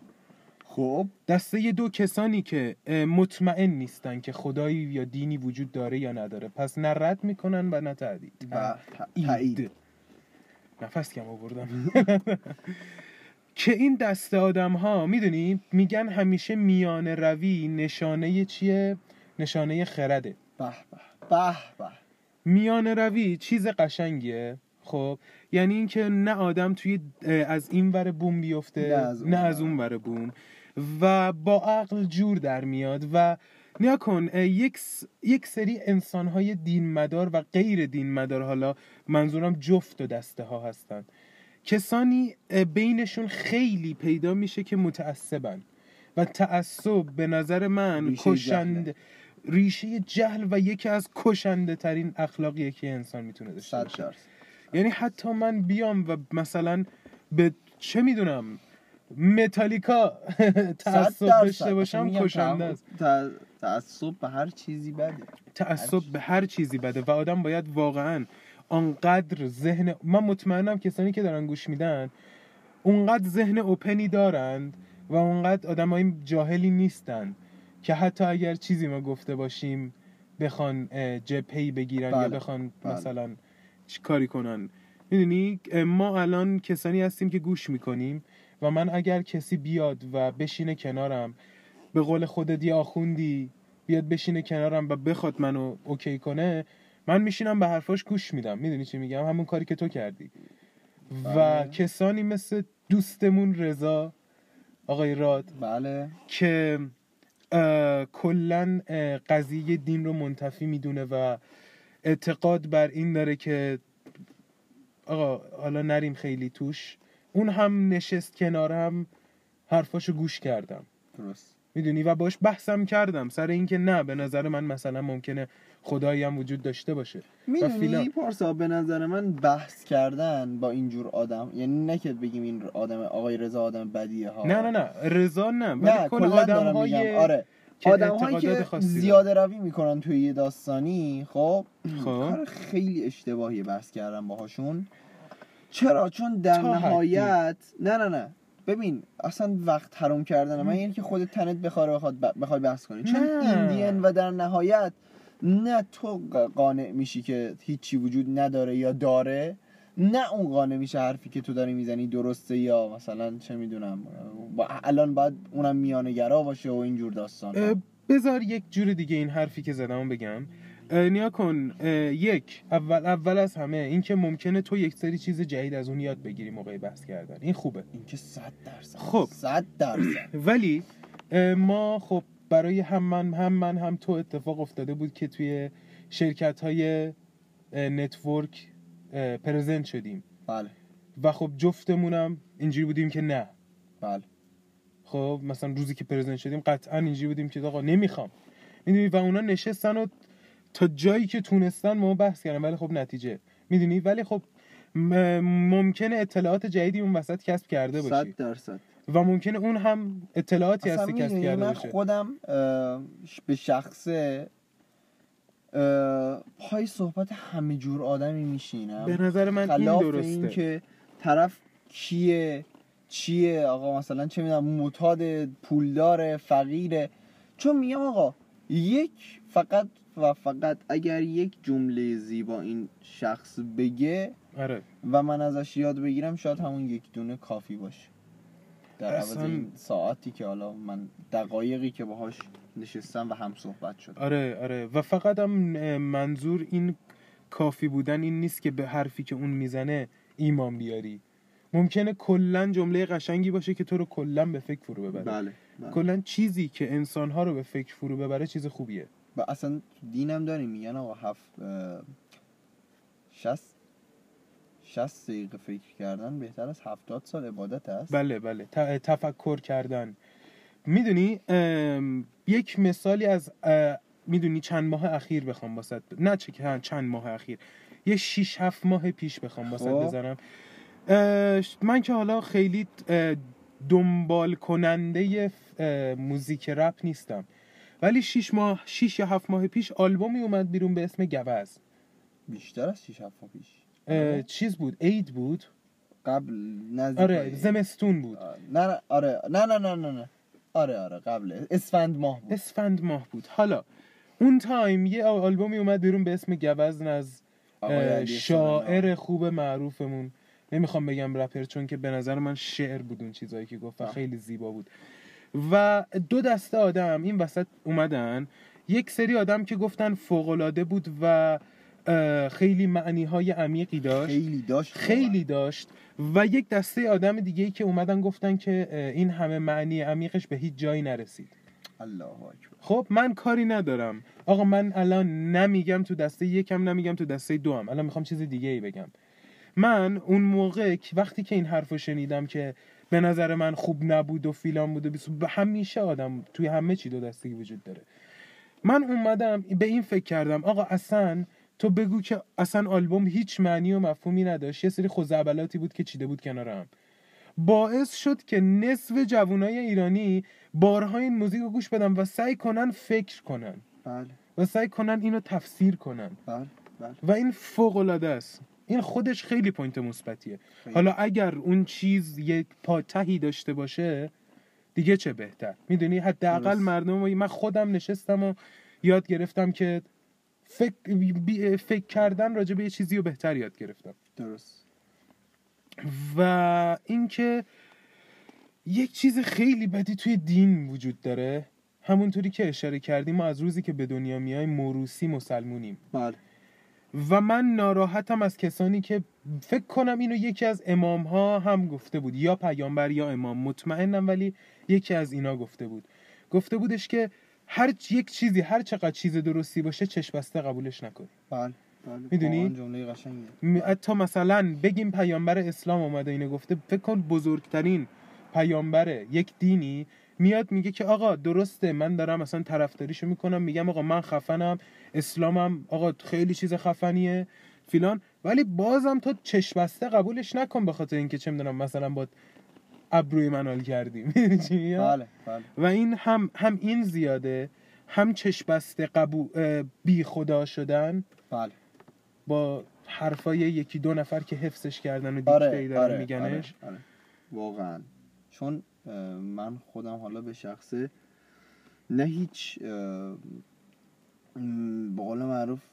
خب دسته دو کسانی که مطمئن نیستن که خدایی یا دینی وجود داره یا نداره. پس نه رد می‌کنن و نه تایید و تایید نفس کم آوردم. که این دسته آدم ها می‌دونی میگن همیشه میان روی نشانه چیه؟ نشانه خرده. به به به میان روی چیز قشنگیه. خب یعنی اینکه نه آدم توی از این ور بوم بیفته نه. از اون ور بوم. و با عقل جور در میاد و نیا کن یک, یک سری انسان های دین مدار و غیر دین مدار حالا منظورم جفت و دسته ها هستن. کسانی بینشون خیلی پیدا میشه که متعصبن و تعصب به نظر من ریشه کشند جهله. ریشه جهل و یکی از کشنده ترین اخلاقیه که انسان می‌تونه داشته باشه. یعنی حتی من بیام و مثلا به چه می‌دونم متالیکا تعصب داشته. باشم کشنده است تعصب به هر چیزی بده تعصب به هر چیزی بده و آدم باید واقعا آنقدر ذهن من مطمئنم کسانی که دارن گوش میدن اونقدر ذهن اوپنی دارند و اونقدر آدم جاهلی نیستن که حتی اگر چیزی ما گفته باشیم بخوان جبهه‌ای بگیرن یا بله، بخوان بله. مثلا کاری کنن می‌دونی ما الان کسانی هستیم که گوش می‌کنیم و من اگر کسی بیاد و بشینه کنارم به قول خودت یه آخوندی بیاد بشینه کنارم و بخواد منو اوکی کنه من میشینم به حرفاش گوش میدم. می‌دونی چی میگم؟ همون کاری که تو کردی. و بله. کسانی مثل دوستمون رضا آقای راد بله. که کلا قضیه دین رو منتفی می‌دونه و اعتقاد بر این داره که آقا حالا نریم خیلی توش. اون هم نشست کنارم حرفاشو گوش کردم. درست. می‌دونی؟ و باش بحثم کردم. سر اینکه نه به نظر من مثلا ممکنه خدایی هم وجود داشته باشه. می‌دونی فیلم. پارسا به نظر من بحث کردن با اینجور آدم یعنی نه که بگیم این آدم آقای رضا آدم بدیه ها. نه نه نه. رضا نه. نه کل آدم دارم های میگم. آره. آدم هایی که. زیاده روی می‌کنن توی یه داستانی خب خب. کار خیلی اشتباهی بحث کردن باهاشون. چرا؟ چون در. نهایت نه نه نه. ببین اصلا وقت حروم کردن من یعنی که خودت تنت بخواد ب... بخوای بحث کنی. چون نه. این دین و در نهایت نه تو قانع میشی که هیچی وجود نداره یا داره نه اون قانع میشه حرفی که تو داری می‌زنی درسته یا مثلا چه می‌دونم با الان باید اونم میانگرا باشه و اینجور داستان بذار یک جور دیگه این حرفی که زدم بگم. نیگا کن. یک. اول اول از همه اینکه ممکنه تو یک سری چیز جدید از اون یاد بگیری موقع بحث کردن. این خوبه. این که صد درصد. خب. صد درصد. ولی ما خب برای هم من هم من هم تو اتفاق افتاده بود که توی شرکت های network present شدیم. بله. و خب جفتمونم اینجوری بودیم که نه. بله. خب مثلا روزی که پرزنت شدیم قطعا اینجوری بودیم که آقا نمی‌خوام. می‌دونی؟ و اونا نشستن و تا جایی که تونستن ما بحث کردن ولی خب نتیجه. می‌دونی؟ ولی خب ممکنه اطلاعات جدیدی اون وسط کسب کرده باشی. صد درصد. و ممکنه اون هم اطلاعاتی اصلا هست که کسب کرده من باشه. خودم به شخصه اه، پای صحبت همه جور آدمی میشینم. به نظر من این خلاف درسته. این که طرف کیه چیه آقا مثلا چه می‌دونم معتاد پولدار فقیره. چون میگم آقا یک فقط و فقط اگر یک جمله زیبا این شخص بگه آره. و من ازش یاد بگیرم شاید همون یک دونه کافی باشه. در عوض این ساعتی که حالا من دقایقی که باهاش نشستم و هم صحبت شد. آره آره. و فقط هم منظور این کافی بودن این نیست که به حرفی که اون می‌زنه ایمان بیاری. ممکنه کلا جمله قشنگی باشه که تو رو کلا به فکر فرو ببره. بله, بله. کلا چیزی که انسانها رو به فکر فرو ببره چیز خوبیه. و اصلا دینم داریم میگن آقا هفت شست شست دقیقه فکر کردن بهتر از هفتاد سال عبادت است. بله بله. تفکر کردن. می‌دونی یک مثالی از می‌دونی چند ماه اخیر بخوام واسط نه چه چند ماه اخیر. یه 6 7 ماه پیش بخوام واسط خب. بزنم. من که حالا خیلی دنبال کننده موزیک رپ نیستم. ولی 6 ماه 6 یا 7 ماه پیش آلبومی اومد بیرون به اسم گوز. بیشتر از 6 هفته پیش. اه، آره. چیز بود عید بود. قبل نزدیک آره زمستون بود. آه، نه آره. نه نه نه نه نه. آره آره قبل. اسفند ماه بود. اسفند ماه بود. حالا اون تایم یه آلبومی اومد بیرون به اسم گوزن از شاعر خوب معروفمون. نمی‌خوام بگم رپر چون که به نظر من شعر بود اون چیزایی که گفت. خیلی زیبا بود. و دو دسته آدم این وسط اومدن. یک سری آدم که گفتن فوقالعاده بود و خیلی معنی های عمیقی داشت. خیلی داشت. خیلی داشت. و یک دسته آدم دیگه ای که اومدن گفتن که این همه معنی عمیقش به هیچ جایی نرسید. الله اکبر. خب من کاری ندارم. آقا من الان نمیگم تو دسته یکم نمیگم تو دسته دو هم. الان می‌خوام چیز دیگه ای بگم. من اون موقع وقتی که این حرف رو شنیدم که به نظر من خوب نبود و فیلان بود و بیسو به همیشه آدم توی همه چی دو دستگی وجود داره. من اومدم به این فکر کردم آقا اصلا تو بگو که اصلا آلبوم هیچ معنی و مفهومی نداشت. یه سری خزعبلاتی بود که چیده بود کنارم باعث شد که نصف جوانای ایرانی بارها این موزیک رو گوش بدن و سعی کنن فکر کنن. بله. و سعی کنن اینو تفسیر کنن. بله بله. و این فوق العاده است. این خودش خیلی point مثبتیه. حالا اگر اون چیز یک path ی داشته باشه دیگه چه بهتر؟ می‌دونی؟ حداقل. مردم من خودم نشستم و یاد گرفتم که فکر, بی- فکر کردن راجع به یه چیزی رو بهتر یاد گرفتم. درست. و اینکه یک چیز خیلی بدی توی دین وجود داره. همونطوری که اشاره کردیم ما از روزی که به دنیا میایم موروسی مسلمونیم. بله. و من ناراحتم از کسانی که فکر کنم اینو یکی از امام ها هم گفته بود یا پیامبر یا امام. مطمئنم ولی یکی از اینا گفته بود. گفته بودش که هر چ- یک چیزی هر چقدر چیز درستی باشه چشم بسته قبولش نکن بله بله. می‌دونی؟ جمله حتی مثلا بگیم پیامبر اسلام اومده اینو گفته فکر کن بزرگترین پیامبر یک دینی میاد میگه که آقا درسته من دارم مثلا طرفداریشو می‌کنم میگم آقا من خفنم اسلامم آقا خیلی چیز خفنیه فیلان. ولی بازم تو چشم بسته قبولش نکن به خاطر اینکه چه می‌دونم مثلا با ابروی منال کردی. می‌دونی چی میگم؟ بله بله. و این هم هم این زیاده هم چشم بسته قبول بی خدا شدن بله. با حرفای یکی دو نفر که حفظش کردن و دیکته آره دارن آره میگنش. آره, آره. واقعا. چون من خودم حالا به شخصه نه هیچ به قول معروف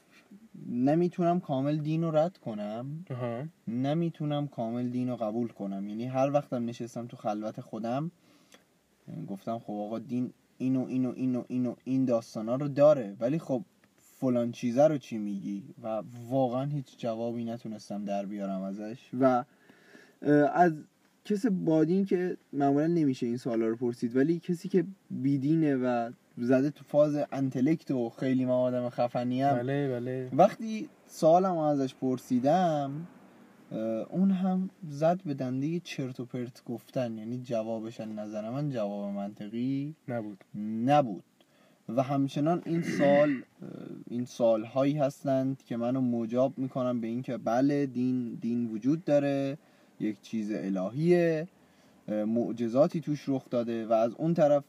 نمی‌تونم کامل دین رو رد کنم. نمی‌تونم کامل دین رو قبول کنم. یعنی هر وقتم نشستم تو خلوت خودم گفتم خب آقا دین اینو اینو اینو اینو این داستانا رو داره ولی خب فلان چیزه رو چی میگی؟ و واقعا هیچ جوابی نتونستم در بیارم ازش. و از کس بادین که معمولا نمیشه این سوالا رو پرسید ولی کسی که بیدینه و زده تو فاز انتلکت و خیلی من آدم خفنیم بله بله. وقتی سوالم رو ازش پرسیدم اون هم زد به دنده چرت و پرت گفتن یعنی جوابش نظر من جواب منطقی نبود. نبود. و همچنان این سال این سال هایی هستند که منو مجاب می‌کنم به اینکه بله دین دین وجود داره. یک چیز الهیه معجزاتی توش رخ داده و از اون طرف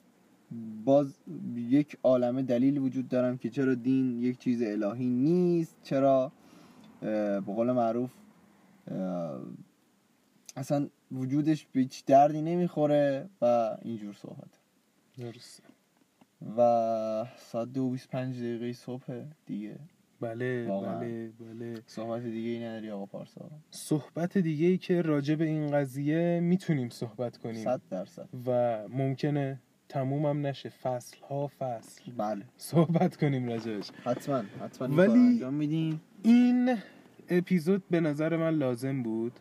باز یک عالمه دلیل وجود دارم که چرا دین یک چیز الهی نیست چرا به قول معروف اصلا وجودش به هیچ دردی نمی‌خوره و اینجور صحبت. درست و ساعت دو و بیست پنج دقیقه صبح دیگه. بله واقعا. بله بله. صحبت دیگه ای نداری آقا پارسا؟ صحبت دیگه ای که راجع به این قضیه می‌تونیم صحبت کنیم. صد درصد. و ممکنه تمومم نشه. فصل ها فصل. بله. صحبت کنیم راجعش. حتما حتما ولی- میدیم. این اپیزود به نظر من لازم بود.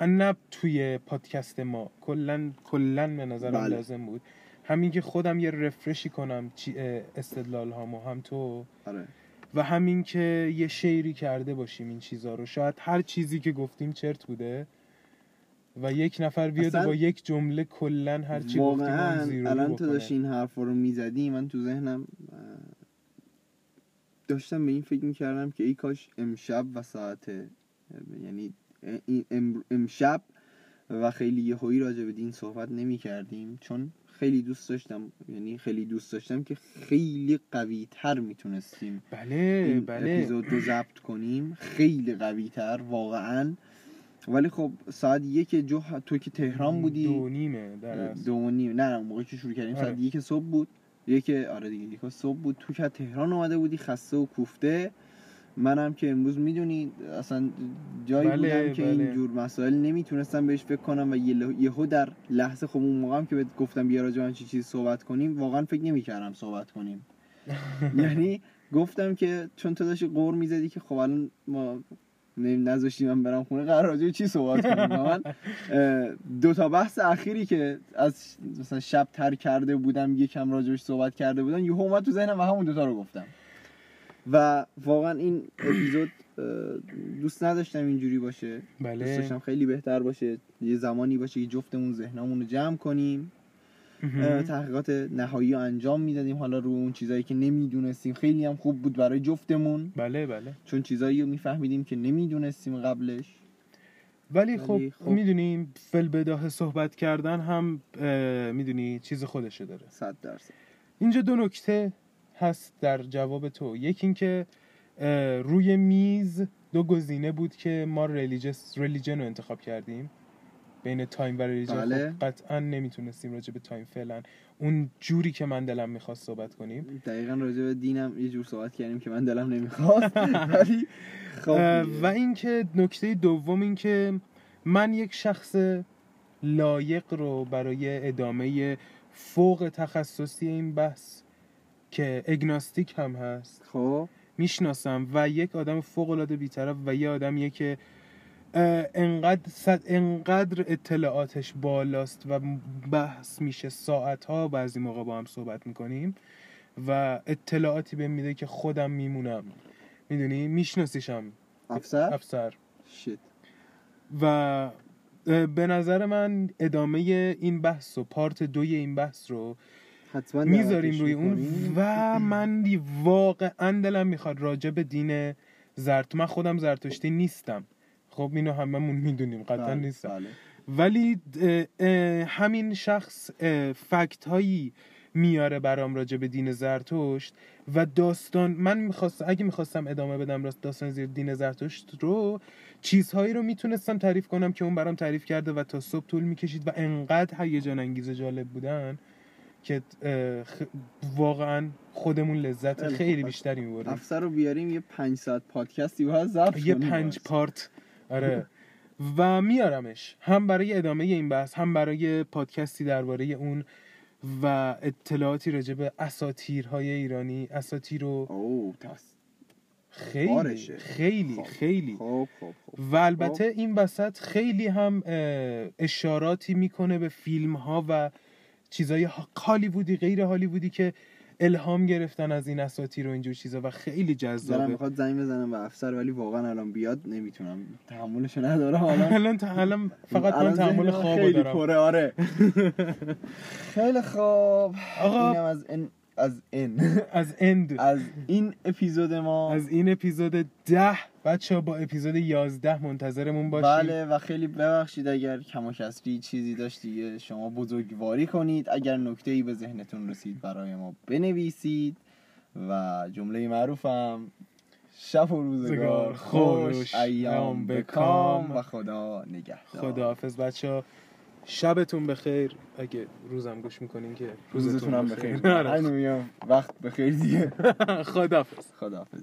نه توی پادکست ما. کلا کلا به نظرم بله. لازم بود. همین که خودم یه رفرشی کنم استدلال هامو هم تو. آره. و همین که یه شیری کرده باشیم این چیزا رو شاید هر چیزی که گفتیم چرت بوده و یک نفر بیاد با یک جمله کلا هر چی گفتیم الان تو. داشتی این حرف رو می‌زدی من تو ذهنم داشتم به این فکر می‌کردم که ای کاش امشب و ساعت یعنی امشب و خیلی یهویی راجع به دین صحبت نمی کردیم چون خیلی دوست داشتم. یعنی خیلی دوست داشتم که خیلی قوی تر می‌تونستیم بله این بله. اپیزود رو ضبط کنیم. خیلی قوی تر واقعا. ولی خب ساعت یک جو تو که تهران بودی؟ دو نیمه در اصل. دو و نیم. نه موقعی که شروع کردیم آره. ساعت یک صبح بود. یک آره دیگه یک صبح بود. تو که تهران اومده بودی خسته و کوفته. منم که امروز می‌دونی اصلا جایی بله، بودم که بله. اینجور مسائل نمی‌تونستم بهش فکر کنم و یهو در لحظه خب اون موقعم که بهت گفتم بیا راجع همچین چیزی صحبت کنیم واقعا فکر نمی‌کردم صحبت کنیم. یعنی گفتم که چون تو داشتی قور می‌زدی که خب الان ما نذاشتی من برم خونه قرار راجع چی صحبت کنیم؟ من دو تا بحث اخیری که از مثلا شب تر کرده بودم یکم راجبش صحبت کرده بودم یهو اومد تو ذهنم و همون دوتا رو گفتم. و واقعا این اپیزود دوست نداشتم اینجوری باشه. دوست بله داشتم خیلی بهتر باشه. یه زمانی باشه که جفتمون ذهنمون رو جمع کنیم. تحقیقات نهایی رو انجام می‌دادیم. حالا رو اون چیزایی که نمی‌دونستیم. خیلی هم خوب بود برای جفتمون. بله بله. چون چیزایی رو میفهمیدیم که نمی‌دونستیم قبلش. ولی خب, خب- می‌دونیم فی‌البداهه صحبت کردن هم می‌دونی چیز خودشه داره. صد درصد. اینجا دو نکته هست در جواب تو. یکی اینکه روی میز دو گزینه بود که ما religious religion رو انتخاب کردیم. بین time و religion بله. خب قطعا نمی‌تونستیم راجع به time فعلا. اون جوری که من دلم می‌خواست صحبت کنیم. دقیقا راجع به دینم یه جور صحبت کردیم که من دلم نمی‌خواست. ولی خب. و اینکه نکته دوم این که من یک شخص لایق رو برای ادامه فوق تخصصی این بحث که اگناستیک هم هست. خب. می‌شناسم و یک آدم فوق العاده بیطرف و یه آدمیه که انقدر صد انقدر اطلاعاتش بالاست و بحث میشه ساعت ها بعضی موقع با هم صحبت می‌کنیم و اطلاعاتی بهم میده که خودم میمونم. می‌دونی؟ میشناسیشم. افسر؟ افسر. شit و به نظر من ادامه این بحث و پارت دوی این بحث رو می‌ذاریم روی اون. و من واقعا دلم می‌خواد راجع به دین زرت من خودم زرتشتی نیستم خب اینو هممون می‌دونیم قطعا بله، نیستم بله. ولی همین شخص فکت هایی میاره برام راجع به دین زرتشت و داستان من می‌خواست اگه می‌خواستم ادامه بدم راست داستان زیر دین زرتشت رو چیزهایی رو می‌تونستم تعریف کنم که اون برام تعریف کرده و تا صبح طول می‌کشید و انقدر هیجان انگیز جالب بودن که واقعا خودمون لذت خیلی خوب. بیشتری می‌بریم افسر رو بیاریم یه پنج ساعت پادکستی باید ضبط یه پنج باز. پارت آره و میارمش هم برای ادامه این بحث هم برای پادکستی درباره اون و اطلاعاتی راجع به اساتیرهای ایرانی اساتیر رو خیلی بارشه. خیلی خب. خیلی خب خب خب و البته این وسط خیلی هم اشاراتی می‌کنه به فیلم ها و چیزای ها- هالیوودی غیر هالیوودی که الهام گرفتن از این اساتیر و اینجور چیزا و خیلی جذابه. می‌خواد زنگ بزنم به افسر ولی واقعا الان بیاد نمی‌تونم. تحملشو ندارم. الان الان الان فقط من تحمل ذهنم خواب خیلی دارم. پره آره. خیلی خوب آقا- اینم از این از این از اند از این اپیزود ما. از این اپیزود ده. بچه با اپیزود یازده منتظرمون باشید. بله و خیلی ببخشید اگر کم و کسری چیزی داشت دیگه شما بزرگواری کنید. اگر نکته ای به ذهنتون رسید برای ما بنویسید. و جمله معروفم شب و روزگار خوش ایام بکام. و خدا نگهدار. خداحافظ بچه شبتون بخیر. اگه روزم گوش می‌کنین که روزتون هم بخیر. آره. همین میگم وقت بخیر دیگه. خداحافظ. خداحافظ